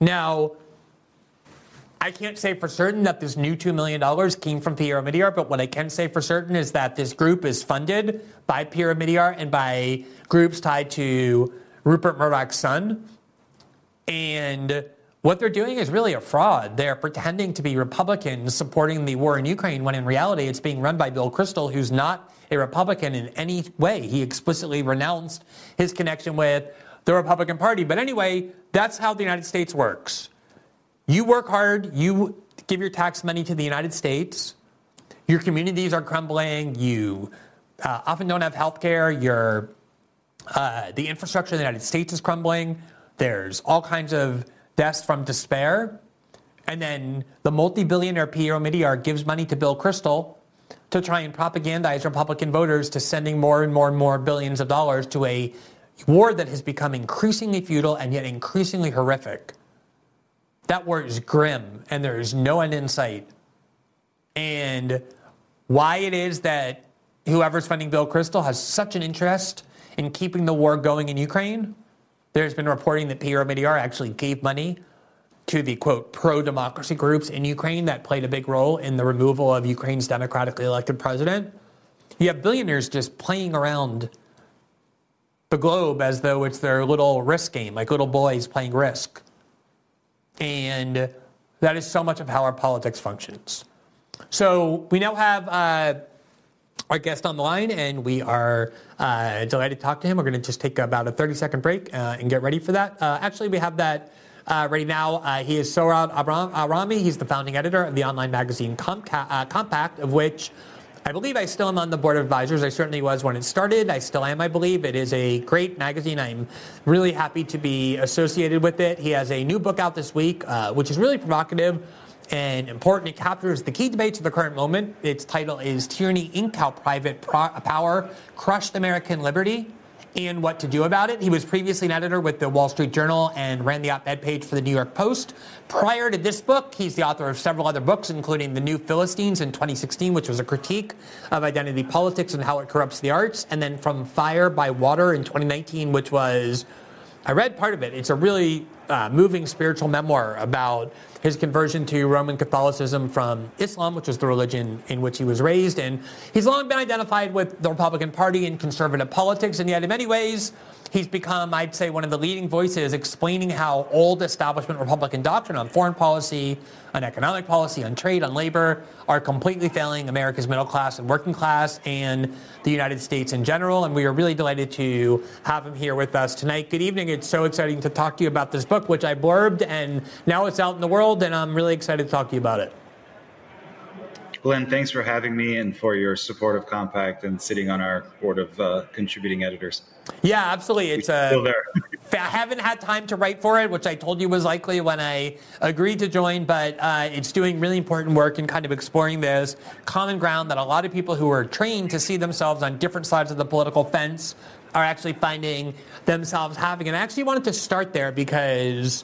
Now, I can't say for certain that this new $2 million came from Pierre Omidyar, but what I can say for certain is that this group is funded by Pierre Omidyar and by groups tied to Rupert Murdoch's son. And what they're doing is really a fraud. They're pretending to be Republicans supporting the war in Ukraine when in reality it's being run by Bill Kristol, who's not a Republican in any way. He explicitly renounced his connection with the Republican Party. But anyway, that's how the United States works. You work hard, you give your tax money to the United States, your communities are crumbling, you uh, often don't have health care, your, uh, the infrastructure in the United States is crumbling, there's all kinds of deaths from despair. And then the multi billionaire Pierre Omidyar gives money to Bill Kristol to try and propagandize Republican voters to sending more and more and more billions of dollars to a war that has become increasingly futile and yet increasingly horrific. That war is grim and there is no end in sight. And why it is that whoever's funding Bill Kristol has such an interest in keeping the war going in Ukraine there's been reporting that Pierre Omidyar actually gave money to the quote pro democracy groups in Ukraine that played a big role in the removal of Ukraine's democratically elected president. You have billionaires just playing around the globe as though it's their little risk game, like little boys playing risk. And that is so much of how our politics functions. So we now have uh, our guest on the line, and we are uh, delighted to talk to him. We're going to just take about a 30 second break uh, and get ready for that. Uh, actually, we have that uh, ready now. Uh, he is Sohrab Ahmari. He's the founding editor of the online magazine uh, Compact, of which I believe I still am on the board of advisors. I certainly was when it started. I still am, I believe. It is a great magazine. I'm really happy to be associated with it. He has a new book out this week, which is really provocative and important. It captures the key debates of the current moment. Its title is Tyranny Inc. How Private Pro- Power Crushed American Liberty and What to Do About It. He was previously an editor with the Wall Street Journal and ran the op ed page for the New York Post. Prior to this book, he's the author of several other books, including The New Philistines in 2016, which was a critique of identity politics and how it corrupts the arts, and then From Fire by Water in 2019, which was, I read part of it. It's a really uh, moving spiritual memoir about his conversion to Roman Catholicism from Islam, which was the religion in which he was raised. And he's long been identified with the Republican Party and conservative politics, and yet in many ways, He's become, I'd say, one of the leading voices explaining how old establishment Republican doctrine on foreign policy, on economic policy, on trade, on labor are completely failing America's middle class and working class and the United States in general. And we are really delighted to have him here with us tonight. Good evening. It's so exciting to talk to you about this book, which I blurbed, and now it's out in the world, and I'm really excited to talk to you about it. Glenn, thanks for having me and for your support of Compact and sitting on our board of uh, contributing editors. Yeah, absolutely. It's uh, still there. [LAUGHS] I haven't had time to write for it, which I told you was likely when I agreed to join, but uh, it's doing really important work in kind of exploring this common ground that a lot of people who are trained to see themselves on different sides of the political fence are actually finding themselves having. And I actually wanted to start there because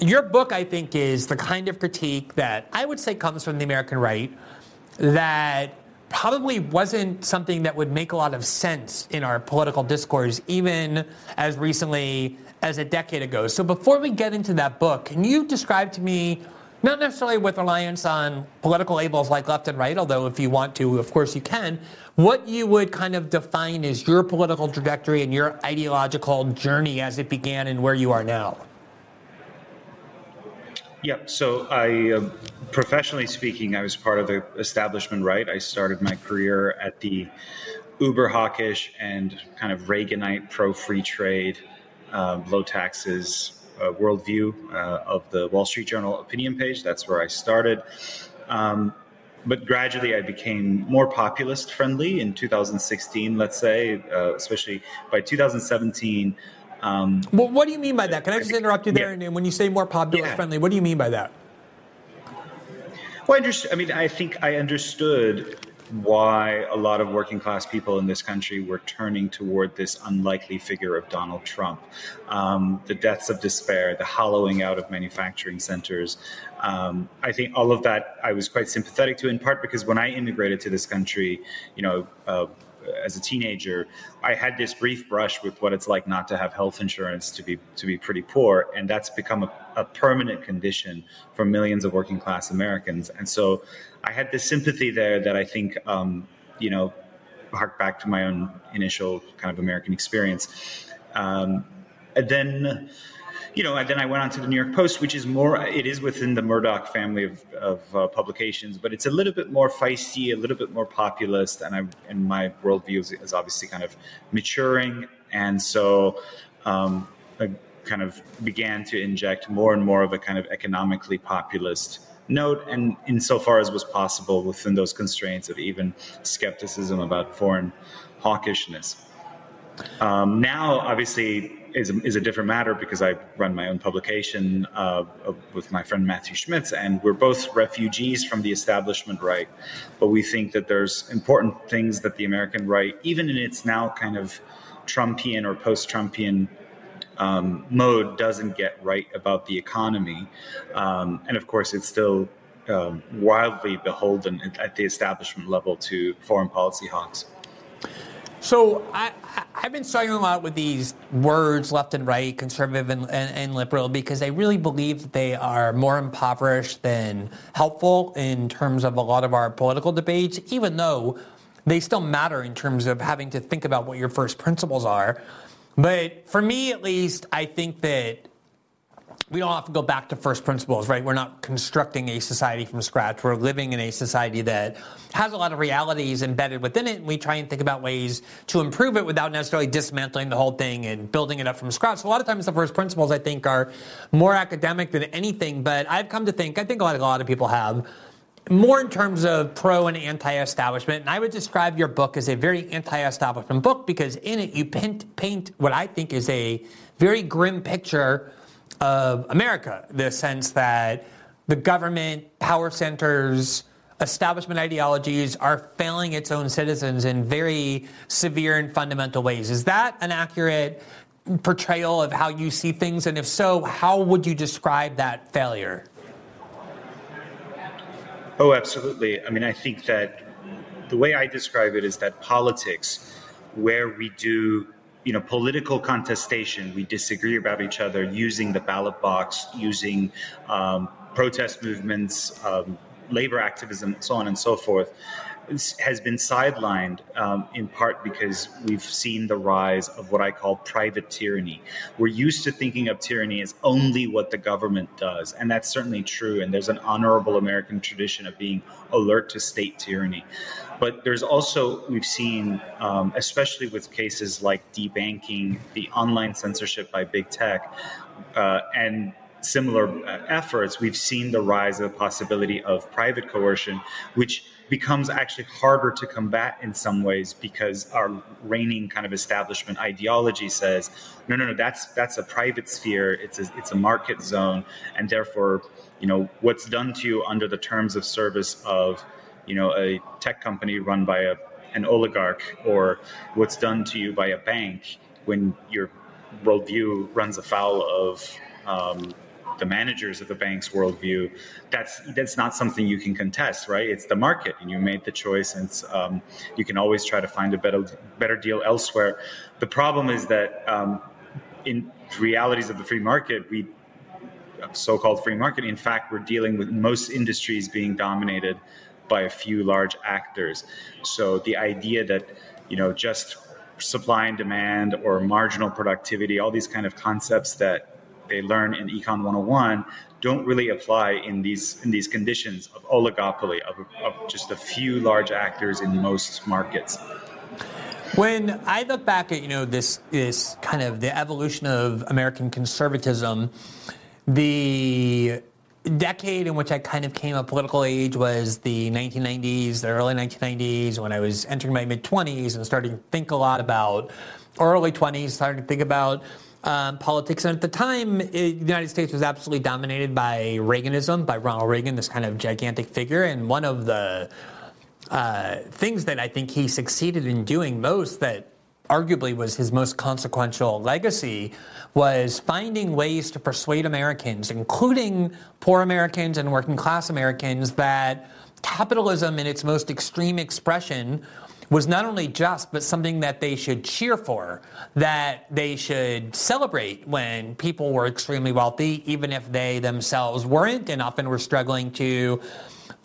your book, I think, is the kind of critique that I would say comes from the American right that probably wasn't something that would make a lot of sense in our political discourse, even as recently as a decade ago. So before we get into that book, can you describe to me, not necessarily with reliance on political labels like left and right, although if you want to, of course you can, what you would kind of define as your political trajectory and your ideological journey as it began and where you are now? Yeah, so I, uh, professionally speaking, I was part of the establishment right. I started my career at the uber hawkish and kind of Reaganite pro free trade, uh, low taxes worldview uh, of the Wall Street Journal opinion page. That's where I started. Um, but gradually, I became more populist friendly in 2016, let's say, uh, especially by 2017. Um, well, what do you mean by that? Can I just interrupt you there? Yeah. And when you say more populist yeah. friendly, what do you mean by that? Well, I, I mean, I think I understood why a lot of working class people in this country were turning toward this unlikely figure of Donald Trump. Um, the deaths of despair, the hollowing out of manufacturing centers. Um, I think all of that I was quite sympathetic to, in part because when I immigrated to this country, you know, uh, as a teenager, I had this brief brush with what it's like not to have health insurance to be to be pretty poor, and that's become a, a permanent condition for millions of working class Americans. And so, I had this sympathy there that I think, um, you know, hark back to my own initial kind of American experience. Um, and then you know, and then I went on to the New York Post, which is more, it is within the Murdoch family of, of uh, publications, but it's a little bit more feisty, a little bit more populist, and I, and my worldview is, is obviously kind of maturing, and so um, I kind of began to inject more and more of a kind of economically populist note, and insofar as was possible within those constraints of even skepticism about foreign hawkishness. Um, now, obviously, is a, is a different matter because I run my own publication uh, with my friend Matthew Schmitz, and we're both refugees from the establishment right. But we think that there's important things that the American right, even in its now kind of Trumpian or post Trumpian um, mode, doesn't get right about the economy. Um, and of course, it's still um, wildly beholden at the establishment level to foreign policy hawks. So I, have been struggling a lot with these words, left and right, conservative and, and, and, liberal, because I really believe that they are more impoverished than helpful in terms of a lot of our political debates, even though they still matter in terms of having to think about what your first principles are. But for me, at least, I think that we don't have to go back to first principles, right? We're not constructing a society from scratch. We're living in a society that has a lot of realities embedded within it, and we try and think about ways to improve it without necessarily dismantling the whole thing and building it up from scratch. So a lot of times, the first principles I think are more academic than anything. But I've come to think, I think a lot, a lot of people have, more in terms of pro and anti-establishment. And I would describe your book as a very anti-establishment book because in it you paint, paint what I think is a very grim picture of America, the sense that the government, power centers, establishment ideologies are failing its own citizens in very severe and fundamental ways. Is that an accurate portrayal of how you see things? And if so, how would you describe that failure? Oh, absolutely. I mean, I think that the way I describe it is that politics, where we do you know, political contestation. We disagree about each other using the ballot box, using um, protest movements, um, labor activism, so on and so forth has been sidelined um, in part because we've seen the rise of what I call private tyranny. We're used to thinking of tyranny as only what the government does, and that's certainly true. And there's an honorable American tradition of being alert to state tyranny. But there's also, we've seen, um, especially with cases like debanking, the online censorship by big tech, uh, and similar uh, efforts, we've seen the rise of the possibility of private coercion, which becomes actually harder to combat in some ways because our reigning kind of establishment ideology says, no, no, no, that's that's a private sphere. It's a, it's a market zone, and therefore, you know, what's done to you under the terms of service of, you know, a tech company run by a an oligarch, or what's done to you by a bank when your worldview runs afoul of um, the managers of the bank's worldview, that's that's not something you can contest, right? It's the market, and you made the choice, and um, you can always try to find a better better deal elsewhere. The problem is that um, in realities of the free market, we so-called free market. In fact, we're dealing with most industries being dominated by a few large actors. So the idea that you know just supply and demand or marginal productivity, all these kind of concepts that they learn in Econ 101 don't really apply in these in these conditions of oligopoly of, of just a few large actors in most markets. When I look back at you know this this kind of the evolution of American conservatism, the decade in which I kind of came of political age was the 1990s, the early 1990s, when I was entering my mid 20s and starting to think a lot about, early 20s, starting to think about um, politics. And at the time, it, the United States was absolutely dominated by Reaganism, by Ronald Reagan, this kind of gigantic figure. And one of the uh, things that I think he succeeded in doing most that arguably was his most consequential legacy was finding ways to persuade Americans, including poor Americans and working class Americans, that capitalism in its most extreme expression was not only just, but something that they should cheer for, that they should celebrate when people were extremely wealthy, even if they themselves weren't and often were struggling to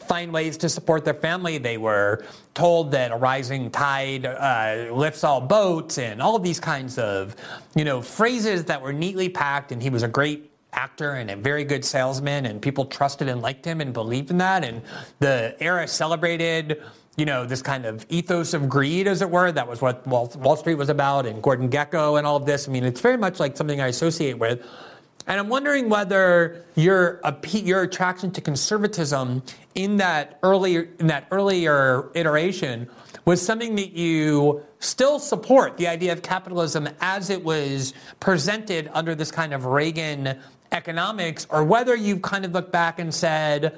find ways to support their family. They were told that a rising tide uh, lifts all boats and all of these kinds of, you know, phrases that were neatly packed. And he was a great actor and a very good salesman, and people trusted and liked him and believed in that. And the era celebrated you know, this kind of ethos of greed, as it were. That was what Wall, Wall Street was about, and Gordon Gekko and all of this. I mean, it's very much like something I associate with. And I'm wondering whether your your attraction to conservatism in that earlier in that earlier iteration was something that you still support the idea of capitalism as it was presented under this kind of Reagan economics, or whether you've kind of looked back and said,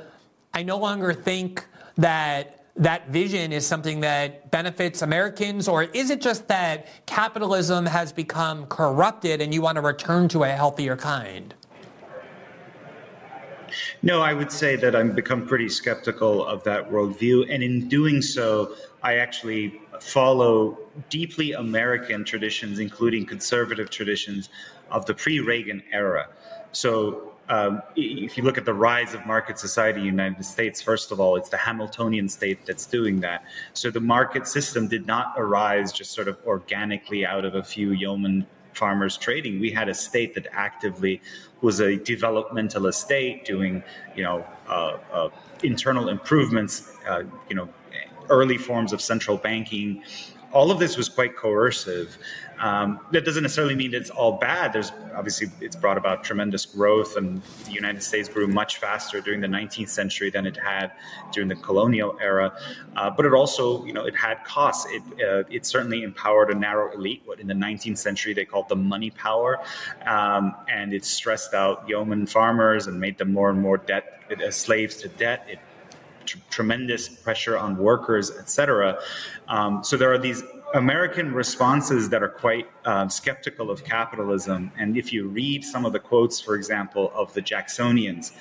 I no longer think that that vision is something that benefits Americans, or is it just that capitalism has become corrupted and you want to return to a healthier kind? No, I would say that I've become pretty skeptical of that worldview. And in doing so, I actually follow deeply American traditions, including conservative traditions of the pre Reagan era. So um, if you look at the rise of market society in the United States, first of all, it's the Hamiltonian state that's doing that. So the market system did not arise just sort of organically out of a few yeoman farmers trading. We had a state that actively was a developmental state doing, you know, uh, uh, internal improvements, uh, you know, early forms of central banking. All of this was quite coercive. Um, that doesn't necessarily mean it's all bad. There's obviously it's brought about tremendous growth, and the United States grew much faster during the 19th century than it had during the colonial era. Uh, but it also, you know, it had costs. It uh, it certainly empowered a narrow elite. What in the 19th century they called the money power, um, and it stressed out yeoman farmers and made them more and more debt uh, slaves to debt. It tremendous pressure on workers, etc. Um, so there are these American responses that are quite um, skeptical of capitalism. And if you read some of the quotes, for example, of the Jacksonians,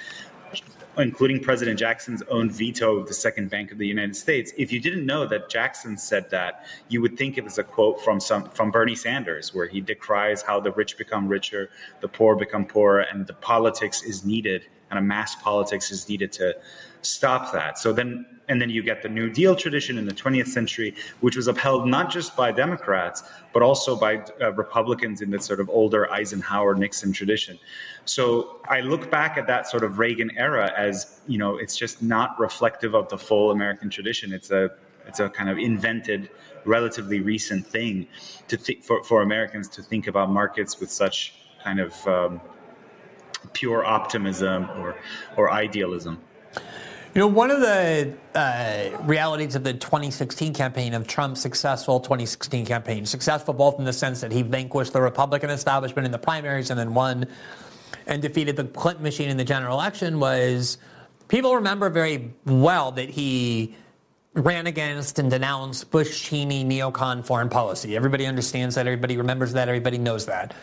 including President Jackson's own veto of the second bank of the United States. If you didn't know that Jackson said that, you would think it was a quote from some from Bernie Sanders, where he decries how the rich become richer, the poor become poorer, and the politics is needed, and a mass politics is needed to stop that. So then and then you get the New Deal tradition in the 20th century, which was upheld not just by Democrats, but also by uh, Republicans in the sort of older Eisenhower Nixon tradition. So I look back at that sort of Reagan era as, you know, it's just not reflective of the full American tradition. It's a it's a kind of invented, relatively recent thing to th- for, for Americans to think about markets with such kind of um, pure optimism or, or idealism. You know, one of the uh, realities of the 2016 campaign, of Trump's successful 2016 campaign, successful both in the sense that he vanquished the Republican establishment in the primaries and then won and defeated the Clinton machine in the general election, was people remember very well that he ran against and denounced Bush Cheney neocon foreign policy. Everybody understands that, everybody remembers that, everybody knows that.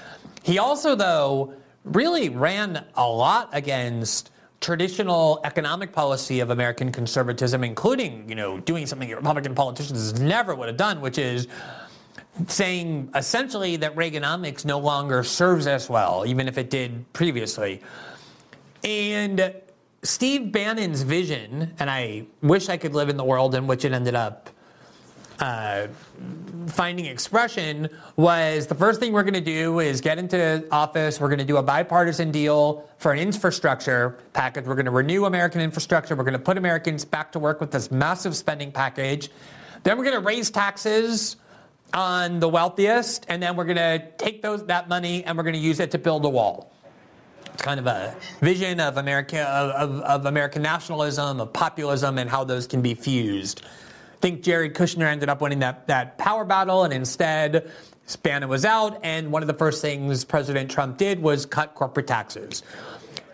He also, though, really ran a lot against traditional economic policy of American conservatism, including, you know, doing something that Republican politicians never would have done, which is saying essentially that Reaganomics no longer serves us well, even if it did previously. And Steve Bannon's vision, and I wish I could live in the world in which it ended up uh, finding expression was the first thing we're going to do is get into office. We're going to do a bipartisan deal for an infrastructure package. We're going to renew American infrastructure. We're going to put Americans back to work with this massive spending package. Then we're going to raise taxes on the wealthiest, and then we're going to take those that money and we're going to use it to build a wall. It's kind of a vision of America of, of American nationalism, of populism, and how those can be fused think Jared Kushner ended up winning that, that power battle, and instead, Bannon was out, and one of the first things President Trump did was cut corporate taxes.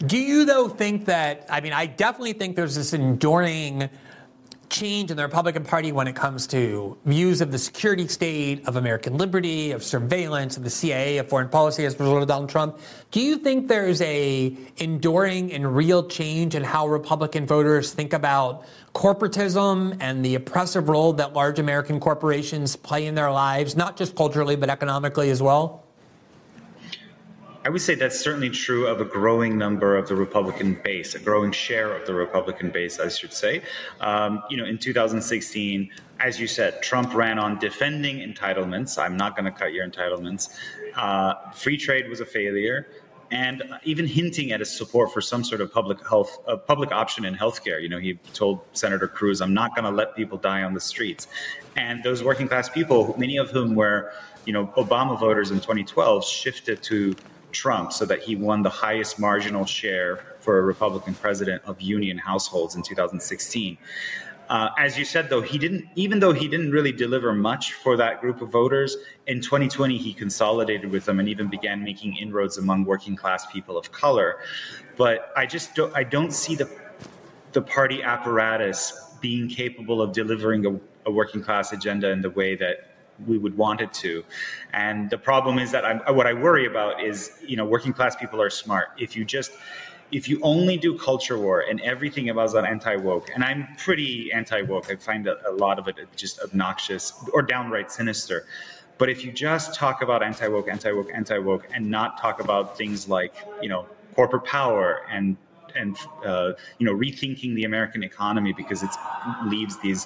Do you, though, think that, I mean, I definitely think there's this enduring change in the Republican Party when it comes to views of the security state, of American liberty, of surveillance, of the CIA, of foreign policy as a result of Donald Trump. Do you think there's a enduring and real change in how Republican voters think about corporatism and the oppressive role that large American corporations play in their lives, not just culturally but economically as well? I would say that's certainly true of a growing number of the Republican base, a growing share of the Republican base, I should say. Um, you know, in 2016, as you said, Trump ran on defending entitlements. I'm not going to cut your entitlements. Uh, free trade was a failure. And even hinting at his support for some sort of public health, uh, public option in healthcare. You know, he told Senator Cruz, "I'm not going to let people die on the streets." And those working class people, many of whom were, you know, Obama voters in 2012, shifted to Trump so that he won the highest marginal share for a Republican president of union households in 2016. Uh, as you said, though, he didn't, even though he didn't really deliver much for that group of voters, in 2020 he consolidated with them and even began making inroads among working class people of color. But I just don't, I don't see the, the party apparatus being capable of delivering a, a working class agenda in the way that we would want it to. And the problem is that I'm, what I worry about is, you know, working class people are smart. If you just if you only do culture war and everything about that anti woke, and I'm pretty anti woke, I find a, a lot of it just obnoxious or downright sinister. But if you just talk about anti woke, anti woke, anti woke, and not talk about things like you know corporate power and and uh, you know rethinking the American economy because it leaves these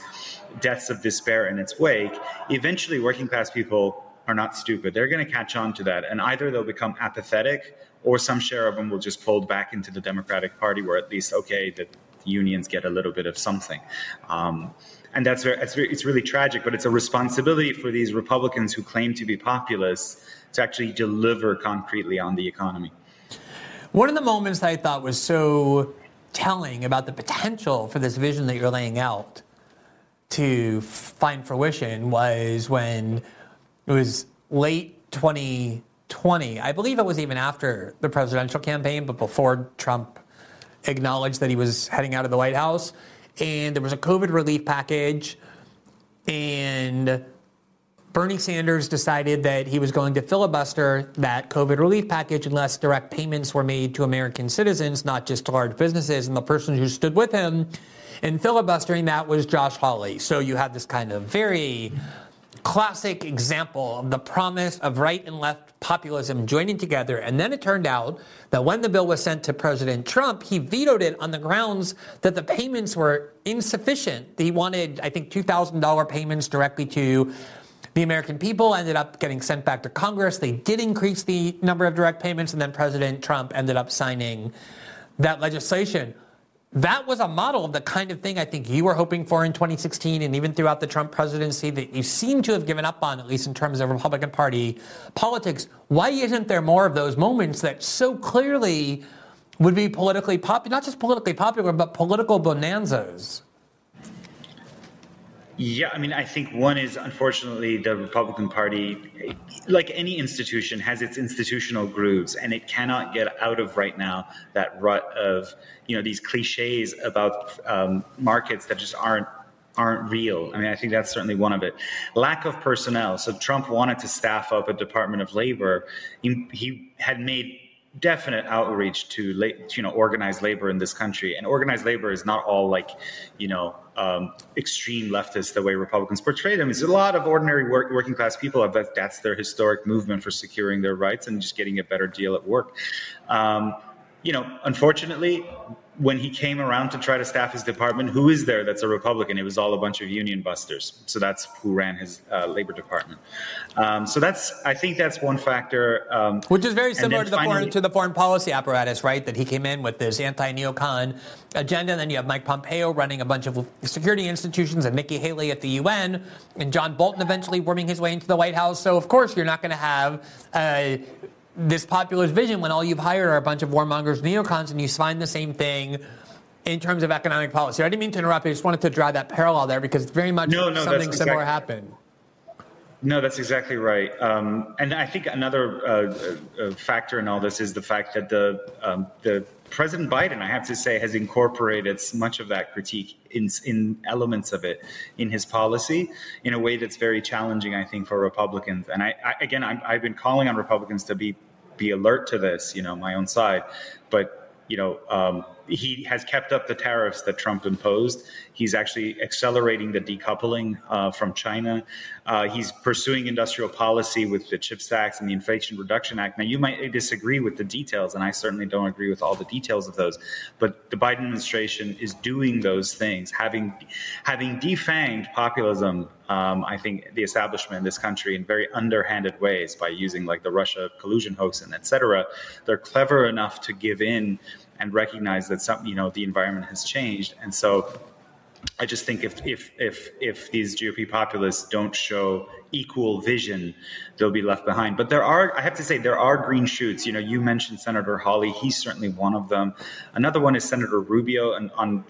deaths of despair in its wake. Eventually, working class people are not stupid. They're going to catch on to that, and either they'll become apathetic, or some share of them will just fold back into the Democratic Party, where at least okay, the unions get a little bit of something. Um, and that's very, it's, it's really tragic, but it's a responsibility for these Republicans who claim to be populists to actually deliver concretely on the economy. One of the moments I thought was so telling about the potential for this vision that you're laying out to find fruition was when it was late 2020. I believe it was even after the presidential campaign, but before Trump acknowledged that he was heading out of the White House. And there was a COVID relief package. And Bernie Sanders decided that he was going to filibuster that COVID relief package unless direct payments were made to American citizens, not just to large businesses. And the person who stood with him in filibustering that was Josh Hawley. So you have this kind of very classic example of the promise of right and left populism joining together. And then it turned out that when the bill was sent to President Trump, he vetoed it on the grounds that the payments were insufficient. He wanted, I think, $2,000 payments directly to the American people ended up getting sent back to Congress. They did increase the number of direct payments, and then President Trump ended up signing that legislation. That was a model of the kind of thing I think you were hoping for in 2016 and even throughout the Trump presidency that you seem to have given up on, at least in terms of Republican Party politics. Why isn't there more of those moments that so clearly would be politically popular, not just politically popular, but political bonanzas? Yeah, I mean, I think one is unfortunately the Republican Party, like any institution, has its institutional grooves, and it cannot get out of right now that rut of you know these cliches about um, markets that just aren't aren't real. I mean, I think that's certainly one of it. Lack of personnel. So Trump wanted to staff up a Department of Labor. He, he had made definite outreach to you know organized labor in this country. And organized labor is not all like you know um, extreme leftists the way republicans portray them. It's a lot of ordinary work, working class people that that's their historic movement for securing their rights and just getting a better deal at work. Um, you know unfortunately when he came around to try to staff his department, who is there that's a Republican? It was all a bunch of union busters. So that's who ran his uh, labor department. Um, so that's, I think that's one factor. Um, Which is very similar to the, finally, foreign, to the foreign policy apparatus, right? That he came in with this anti-neocon agenda. And then you have Mike Pompeo running a bunch of security institutions and Nikki Haley at the UN and John Bolton eventually worming his way into the White House. So of course you're not going to have uh, this populist vision when all you've hired are a bunch of warmongers, neocons, and you find the same thing in terms of economic policy. I didn't mean to interrupt. I just wanted to draw that parallel there because very much no, no, something similar exactly, happened. No, that's exactly right. Um, and I think another uh, uh, factor in all this is the fact that the um, the President Biden, I have to say, has incorporated much of that critique in, in elements of it in his policy in a way that's very challenging, I think, for Republicans. And I, I again, i have been calling on Republicans to be be alert to this, you know, my own side, but you know, um, he has kept up the tariffs that Trump imposed. He's actually accelerating the decoupling uh, from China. Uh, he's pursuing industrial policy with the CHIPS Act and the Inflation Reduction Act. Now, you might disagree with the details, and I certainly don't agree with all the details of those. But the Biden administration is doing those things, having having defanged populism. Um, I think the establishment in this country in very underhanded ways by using like the Russia collusion hoax and et cetera. They're clever enough to give in and recognize that some, you know, the environment has changed. And so I just think if if if if these GOP populists don't show equal vision, they'll be left behind. But there are, I have to say, there are green shoots. You know, you mentioned Senator Hawley; he's certainly one of them. Another one is Senator Rubio, and on,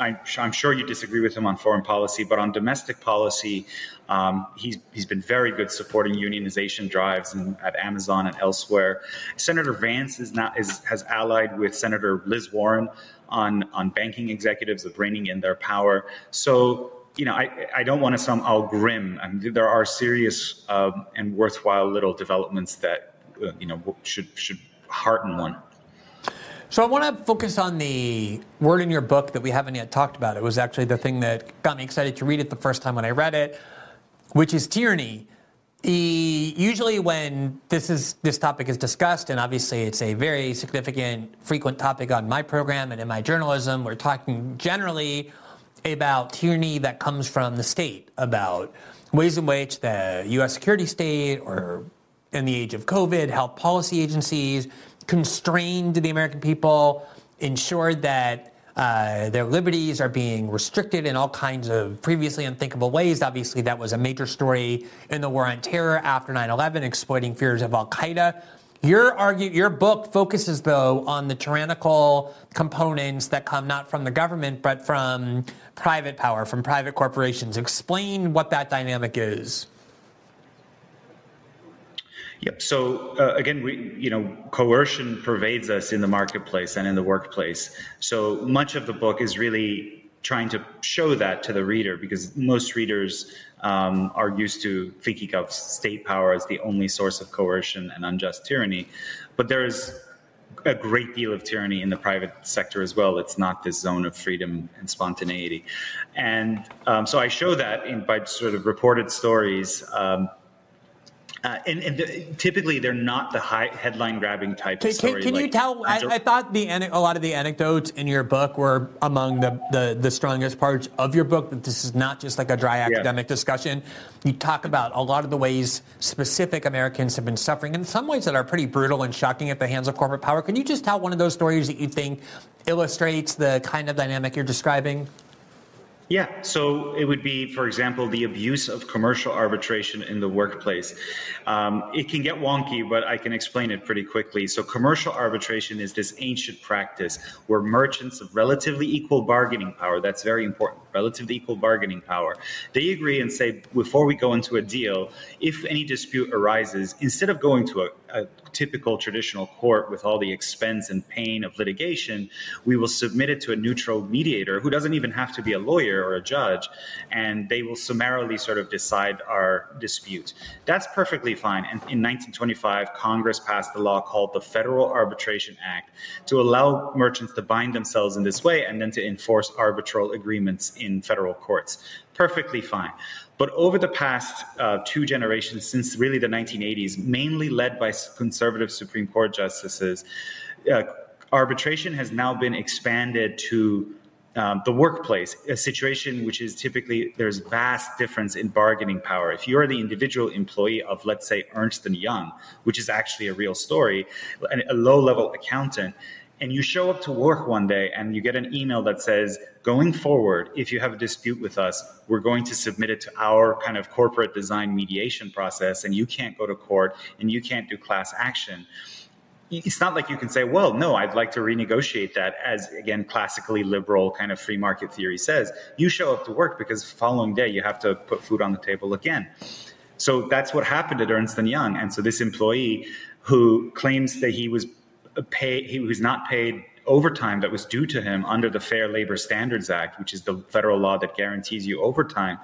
I'm sure you disagree with him on foreign policy, but on domestic policy, um, he's he's been very good supporting unionization drives and at Amazon and elsewhere. Senator Vance is not is has allied with Senator Liz Warren on on banking executives of reining in their power. So you know, I, I don't want to sound all grim. I mean, there are serious um, and worthwhile little developments that uh, you know should should hearten one. So I want to focus on the word in your book that we haven't yet talked about. It was actually the thing that got me excited to read it the first time when I read it, which is tyranny. He, usually, when this is this topic is discussed, and obviously it's a very significant, frequent topic on my program and in my journalism, we're talking generally about tyranny that comes from the state, about ways in which the U.S. security state, or in the age of COVID, health policy agencies constrained the American people, ensured that uh, their liberties are being restricted in all kinds of previously unthinkable ways. Obviously, that was a major story in the war on terror after 9 11, exploiting fears of Al Qaeda. Your argue, your book focuses though on the tyrannical components that come not from the government but from private power, from private corporations. Explain what that dynamic is. Yep. So uh, again, we you know coercion pervades us in the marketplace and in the workplace. So much of the book is really trying to show that to the reader because most readers um, are used to thinking of state power as the only source of coercion and unjust tyranny. But there is a great deal of tyranny in the private sector as well. It's not this zone of freedom and spontaneity. And um, so I show that in, by sort of reported stories. Um, uh, and, and the, typically, they're not the high headline grabbing type can, of story. Can, can like, you tell? I, I, thought the a lot of the anecdotes in your book were among the, the, the strongest parts of your book. That this is not just like a dry academic yeah. discussion. You talk about a lot of the ways specific Americans have been suffering, in some ways that are pretty brutal and shocking at the hands of corporate power. Can you just tell one of those stories that you think illustrates the kind of dynamic you're describing? Yeah, so it would be, for example, the abuse of commercial arbitration in the workplace. Um, it can get wonky, but I can explain it pretty quickly. So, commercial arbitration is this ancient practice where merchants of relatively equal bargaining power, that's very important, relatively equal bargaining power, they agree and say, before we go into a deal, if any dispute arises, instead of going to a, a typical traditional court with all the expense and pain of litigation, we will submit it to a neutral mediator who doesn't even have to be a lawyer or a judge, and they will summarily sort of decide our dispute. That's perfectly fine. And in 1925, Congress passed a law called the Federal Arbitration Act to allow merchants to bind themselves in this way and then to enforce arbitral agreements in federal courts. Perfectly fine. But over the past uh, two generations, since really the 1980s, mainly led by conservative Supreme Court justices, uh, arbitration has now been expanded to um, the workplace, a situation which is typically there's vast difference in bargaining power. If you're the individual employee of, let's say, Ernst and Young, which is actually a real story, a low-level accountant, and you show up to work one day and you get an email that says, going forward, if you have a dispute with us, we're going to submit it to our kind of corporate design mediation process, and you can't go to court and you can't do class action. It's not like you can say, well, no, I'd like to renegotiate that, as again, classically liberal kind of free market theory says. You show up to work because following day you have to put food on the table again. So that's what happened at Ernst Young. And so this employee who claims that he was pay he was not paid overtime that was due to him under the Fair Labor Standards Act, which is the federal law that guarantees you overtime.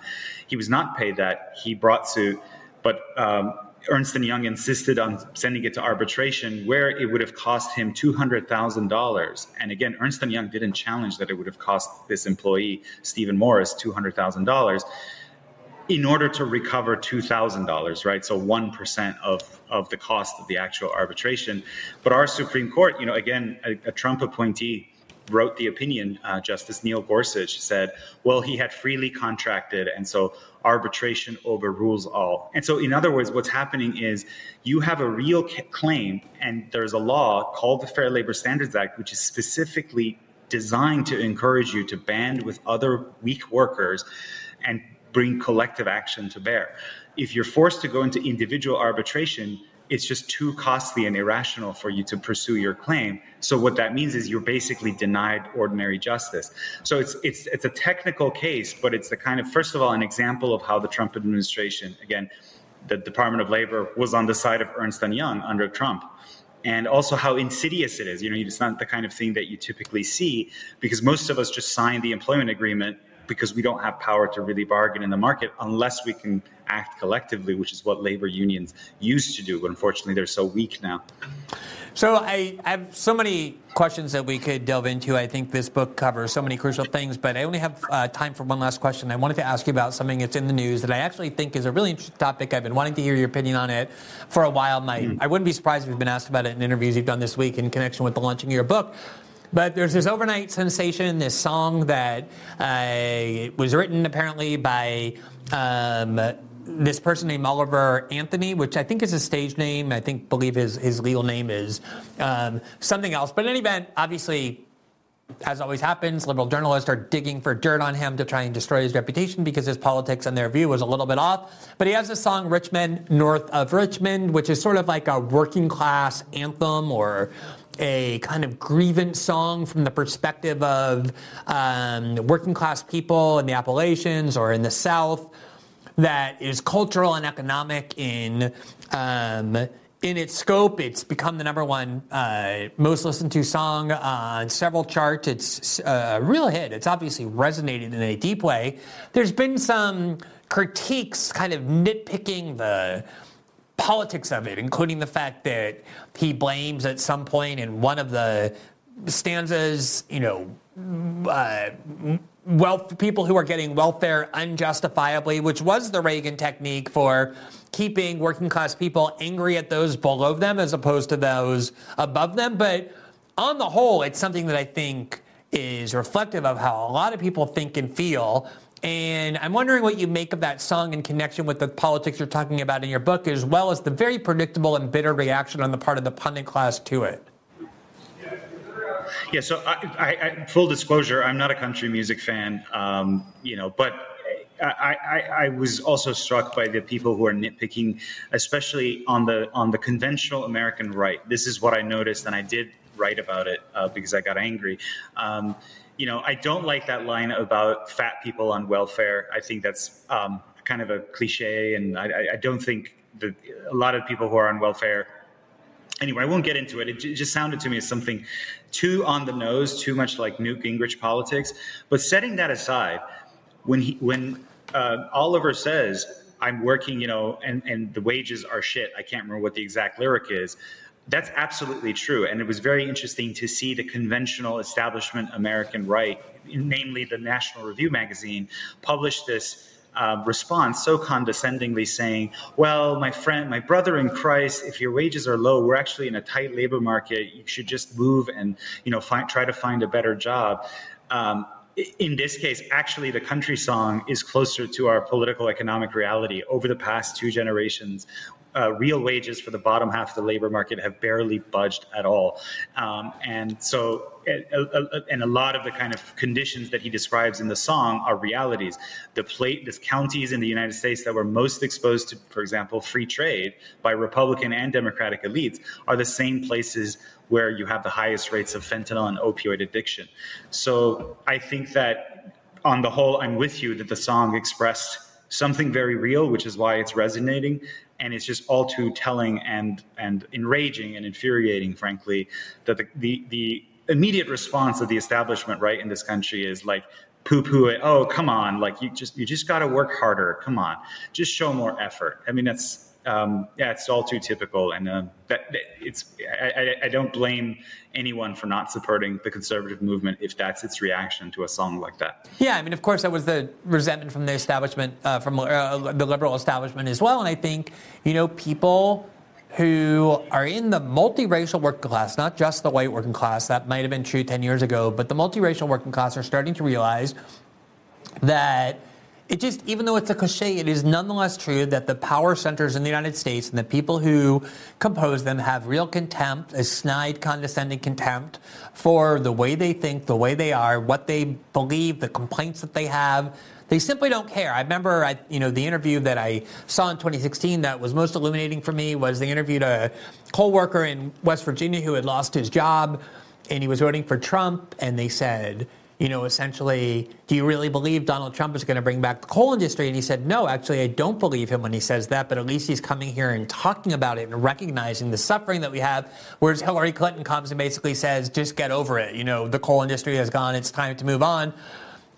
He was not paid that. He brought suit, but um, Ernst and Young insisted on sending it to arbitration, where it would have cost him two hundred thousand dollars. And again, Ernst and Young didn't challenge that it would have cost this employee Stephen Morris two hundred thousand dollars in order to recover $2,000, right? So 1% of, of the cost of the actual arbitration. But our Supreme Court, you know, again, a, a Trump appointee wrote the opinion, uh, Justice Neil Gorsuch said, well, he had freely contracted, and so arbitration overrules all. And so, in other words, what's happening is you have a real claim, and there's a law called the Fair Labor Standards Act, which is specifically designed to encourage you to band with other weak workers and bring collective action to bear. If you're forced to go into individual arbitration, it's just too costly and irrational for you to pursue your claim. So what that means is you're basically denied ordinary justice. So it's it's it's a technical case, but it's the kind of first of all an example of how the Trump administration, again, the Department of Labor was on the side of Ernst and Young under Trump. And also how insidious it is. You know, it's not the kind of thing that you typically see because most of us just sign the employment agreement because we don't have power to really bargain in the market unless we can act collectively, which is what labor unions used to do. But unfortunately, they're so weak now. So I, I, have so many questions that we could delve into. I think this book covers so many crucial things, but I only have uh, time for one last question. I wanted to ask you about something that's in the news that I actually think is a really interesting topic. I've been wanting to hear your opinion on it for a while. My, mm. I wouldn't be surprised if you've been asked about it in interviews you've done this week in connection with the launching of your book. But there's this overnight sensation, this song that uh, was written apparently by um, this person named Oliver Anthony, which I think is his stage name. I think believe his his legal name is um, something else. But in any event, obviously. As always happens, liberal journalists are digging for dirt on him to try and destroy his reputation because his politics, and their view, was a little bit off. But he has a song, Rich Men, North of Richmond, which is sort of like a working class anthem or a kind of grievance song from the perspective of um, working class people in the Appalachians or in the South that is cultural and economic in um, in its scope, it's become the number one uh, most listened to song on several charts. It's uh, a real hit. It's obviously resonated in a deep way. There's been some critiques kind of nitpicking the politics of it, including the fact that he blames at some point in one of the stanzas, you know, uh, wealth people who are getting welfare unjustifiably, which was the Reagan technique for keeping working class people angry at those below them as opposed to those above them. But on the whole, it's something that I think is reflective of how a lot of people think and feel. And I'm wondering what you make of that song in connection with the politics you're talking about in your book, as well as the very predictable and bitter reaction on the part of the pundit class to it. Yeah, so I, I, I, full disclosure, I'm not a country music fan, um, you know, but I, I, I, was also struck by the people who are nitpicking, especially on the on the conventional American right. This is what I noticed, and I did write about it uh, because I got angry. Um, you know, I don't like that line about fat people on welfare. I think that's um, kind of a cliche, and I, I don't think that a lot of people who are on welfare anyway, I won't get into it. It just sounded to me as something too on the nose, too much like Newt Gingrich politics. But setting that aside, when he when uh, Oliver says, "I'm working," you know, and and the wages are shit. I can't remember what the exact lyric is. That's absolutely true, and it was very interesting to see the conventional establishment American right, namely the National Review magazine, publish this uh, response so condescendingly saying, Well, my friend, my brother in Christ, if your wages are low, we're actually in a tight labor market. You should just move and you know find, try to find a better job. Um, in this case, actually, the country song is closer to our political economic reality. Over the past two generations, uh, real wages for the bottom half of the labor market have barely budged at all. Um, and so, and a lot of the kind of conditions that he describes in the song are realities. The plate, the counties in the United States that were most exposed to, for example, free trade by Republican and Democratic elites are the same places where you have the highest rates of fentanyl and opioid addiction. So I think that on the whole, I'm with you that the song expressed something very real, which is why it's resonating. And it's just all too telling and and enraging and infuriating, frankly, that the the, the immediate response of the establishment right in this country is like poo poo it. Oh, come on. Like you just, you just got to work harder. Come on. Just show more effort. I mean, that's, um, yeah, it's all too typical. And uh, that, it's, I, I, I, don't blame anyone for not supporting the conservative movement if that's its reaction to a song like that. Yeah, I mean, of course, that was the resentment from the establishment, uh, from uh, the liberal establishment as well. And I think, you know, people who are in the multiracial working class, not just the white working class, that might have been true 10 years ago, but the multiracial working class are starting to realize that it just, even though it's a cliche, it is nonetheless true that the power centers in the United States and the people who compose them have real contempt, a snide, condescending contempt for the way they think, the way they are, what they believe, the complaints that they have. They simply don't care. I remember, I, you know, the interview that I saw in 2016 that was most illuminating for me was they interviewed a coal worker in West Virginia who had lost his job, and he was voting for Trump, and they said, you know, essentially, do you really believe Donald Trump is going to bring back the coal industry? And he said, no, actually, I don't believe him when he says that, but at least he's coming here and talking about it and recognizing the suffering that we have. Whereas Hillary Clinton comes and basically says, just get over it. You know, the coal industry has gone, it's time to move on.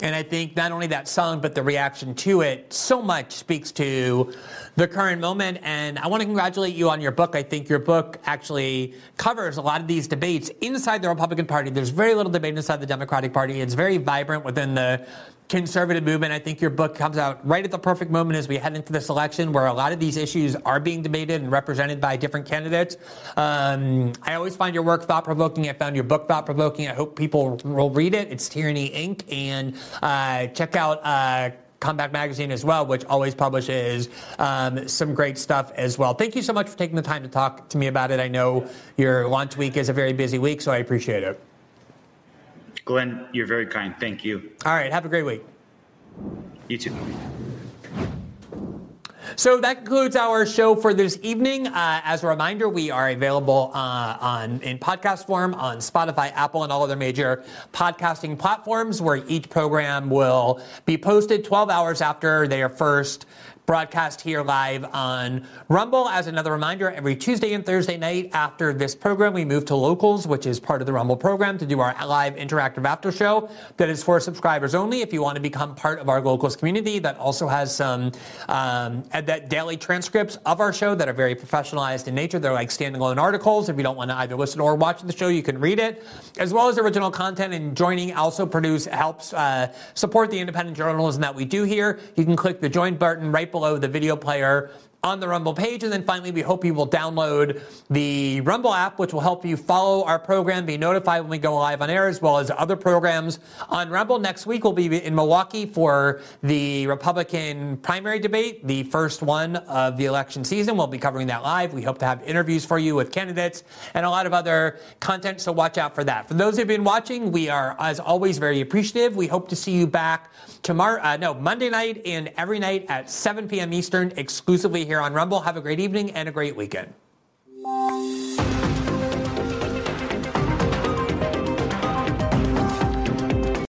And I think not only that song, but the reaction to it so much speaks to the current moment. And I want to congratulate you on your book. I think your book actually covers a lot of these debates inside the Republican Party. There's very little debate inside the Democratic Party. It's very vibrant within the conservative movement. I think your book comes out right at the perfect moment as we head into this election where a lot of these issues are being debated and represented by different candidates. Um, I always find your work thought provoking. I found your book thought provoking. I hope people will read it. It's Tyranny Inc. And uh, check out. Uh, Compact Magazine as well, which always publishes um, some great stuff as well. Thank you so much for taking the time to talk to me about it. I know your launch week is a very busy week, so I appreciate it. Glenn, you're very kind. Thank you. All right. Have a great week. You too. So that concludes our show for this evening. Uh, as a reminder, we are available uh, on in podcast form on Spotify, Apple, and all other major podcasting platforms, where each program will be posted 12 hours after they are first broadcast here live on Rumble. As another reminder, every Tuesday and Thursday night after this program, we move to Locals, which is part of the Rumble program, to do our live interactive after show that is for subscribers only. If you want to become part of our Locals community, that also has some um, that daily transcripts of our show that are very professionalized in nature. They're like standalone articles. If you don't want to either listen or watch the show, you can read it, as well as original content. And joining also produce helps uh, support the independent journalism that we do here. You can click the join button right below the video player on the Rumble page. And then finally, we hope you will download the Rumble app, which will help you follow our program, be notified when we go live on air, as well as other programs on Rumble. Next week, we'll be in Milwaukee for the Republican primary debate, the first one of the election season. We'll be covering that live. We hope to have interviews for you with candidates and a lot of other content, so watch out for that. For those who've been watching, we are, as always, very appreciative. We hope to see you back tomorrow, uh, no, Monday night and every night at 7 p.m. Eastern, exclusively here on Rumble. Have a great evening and a great weekend.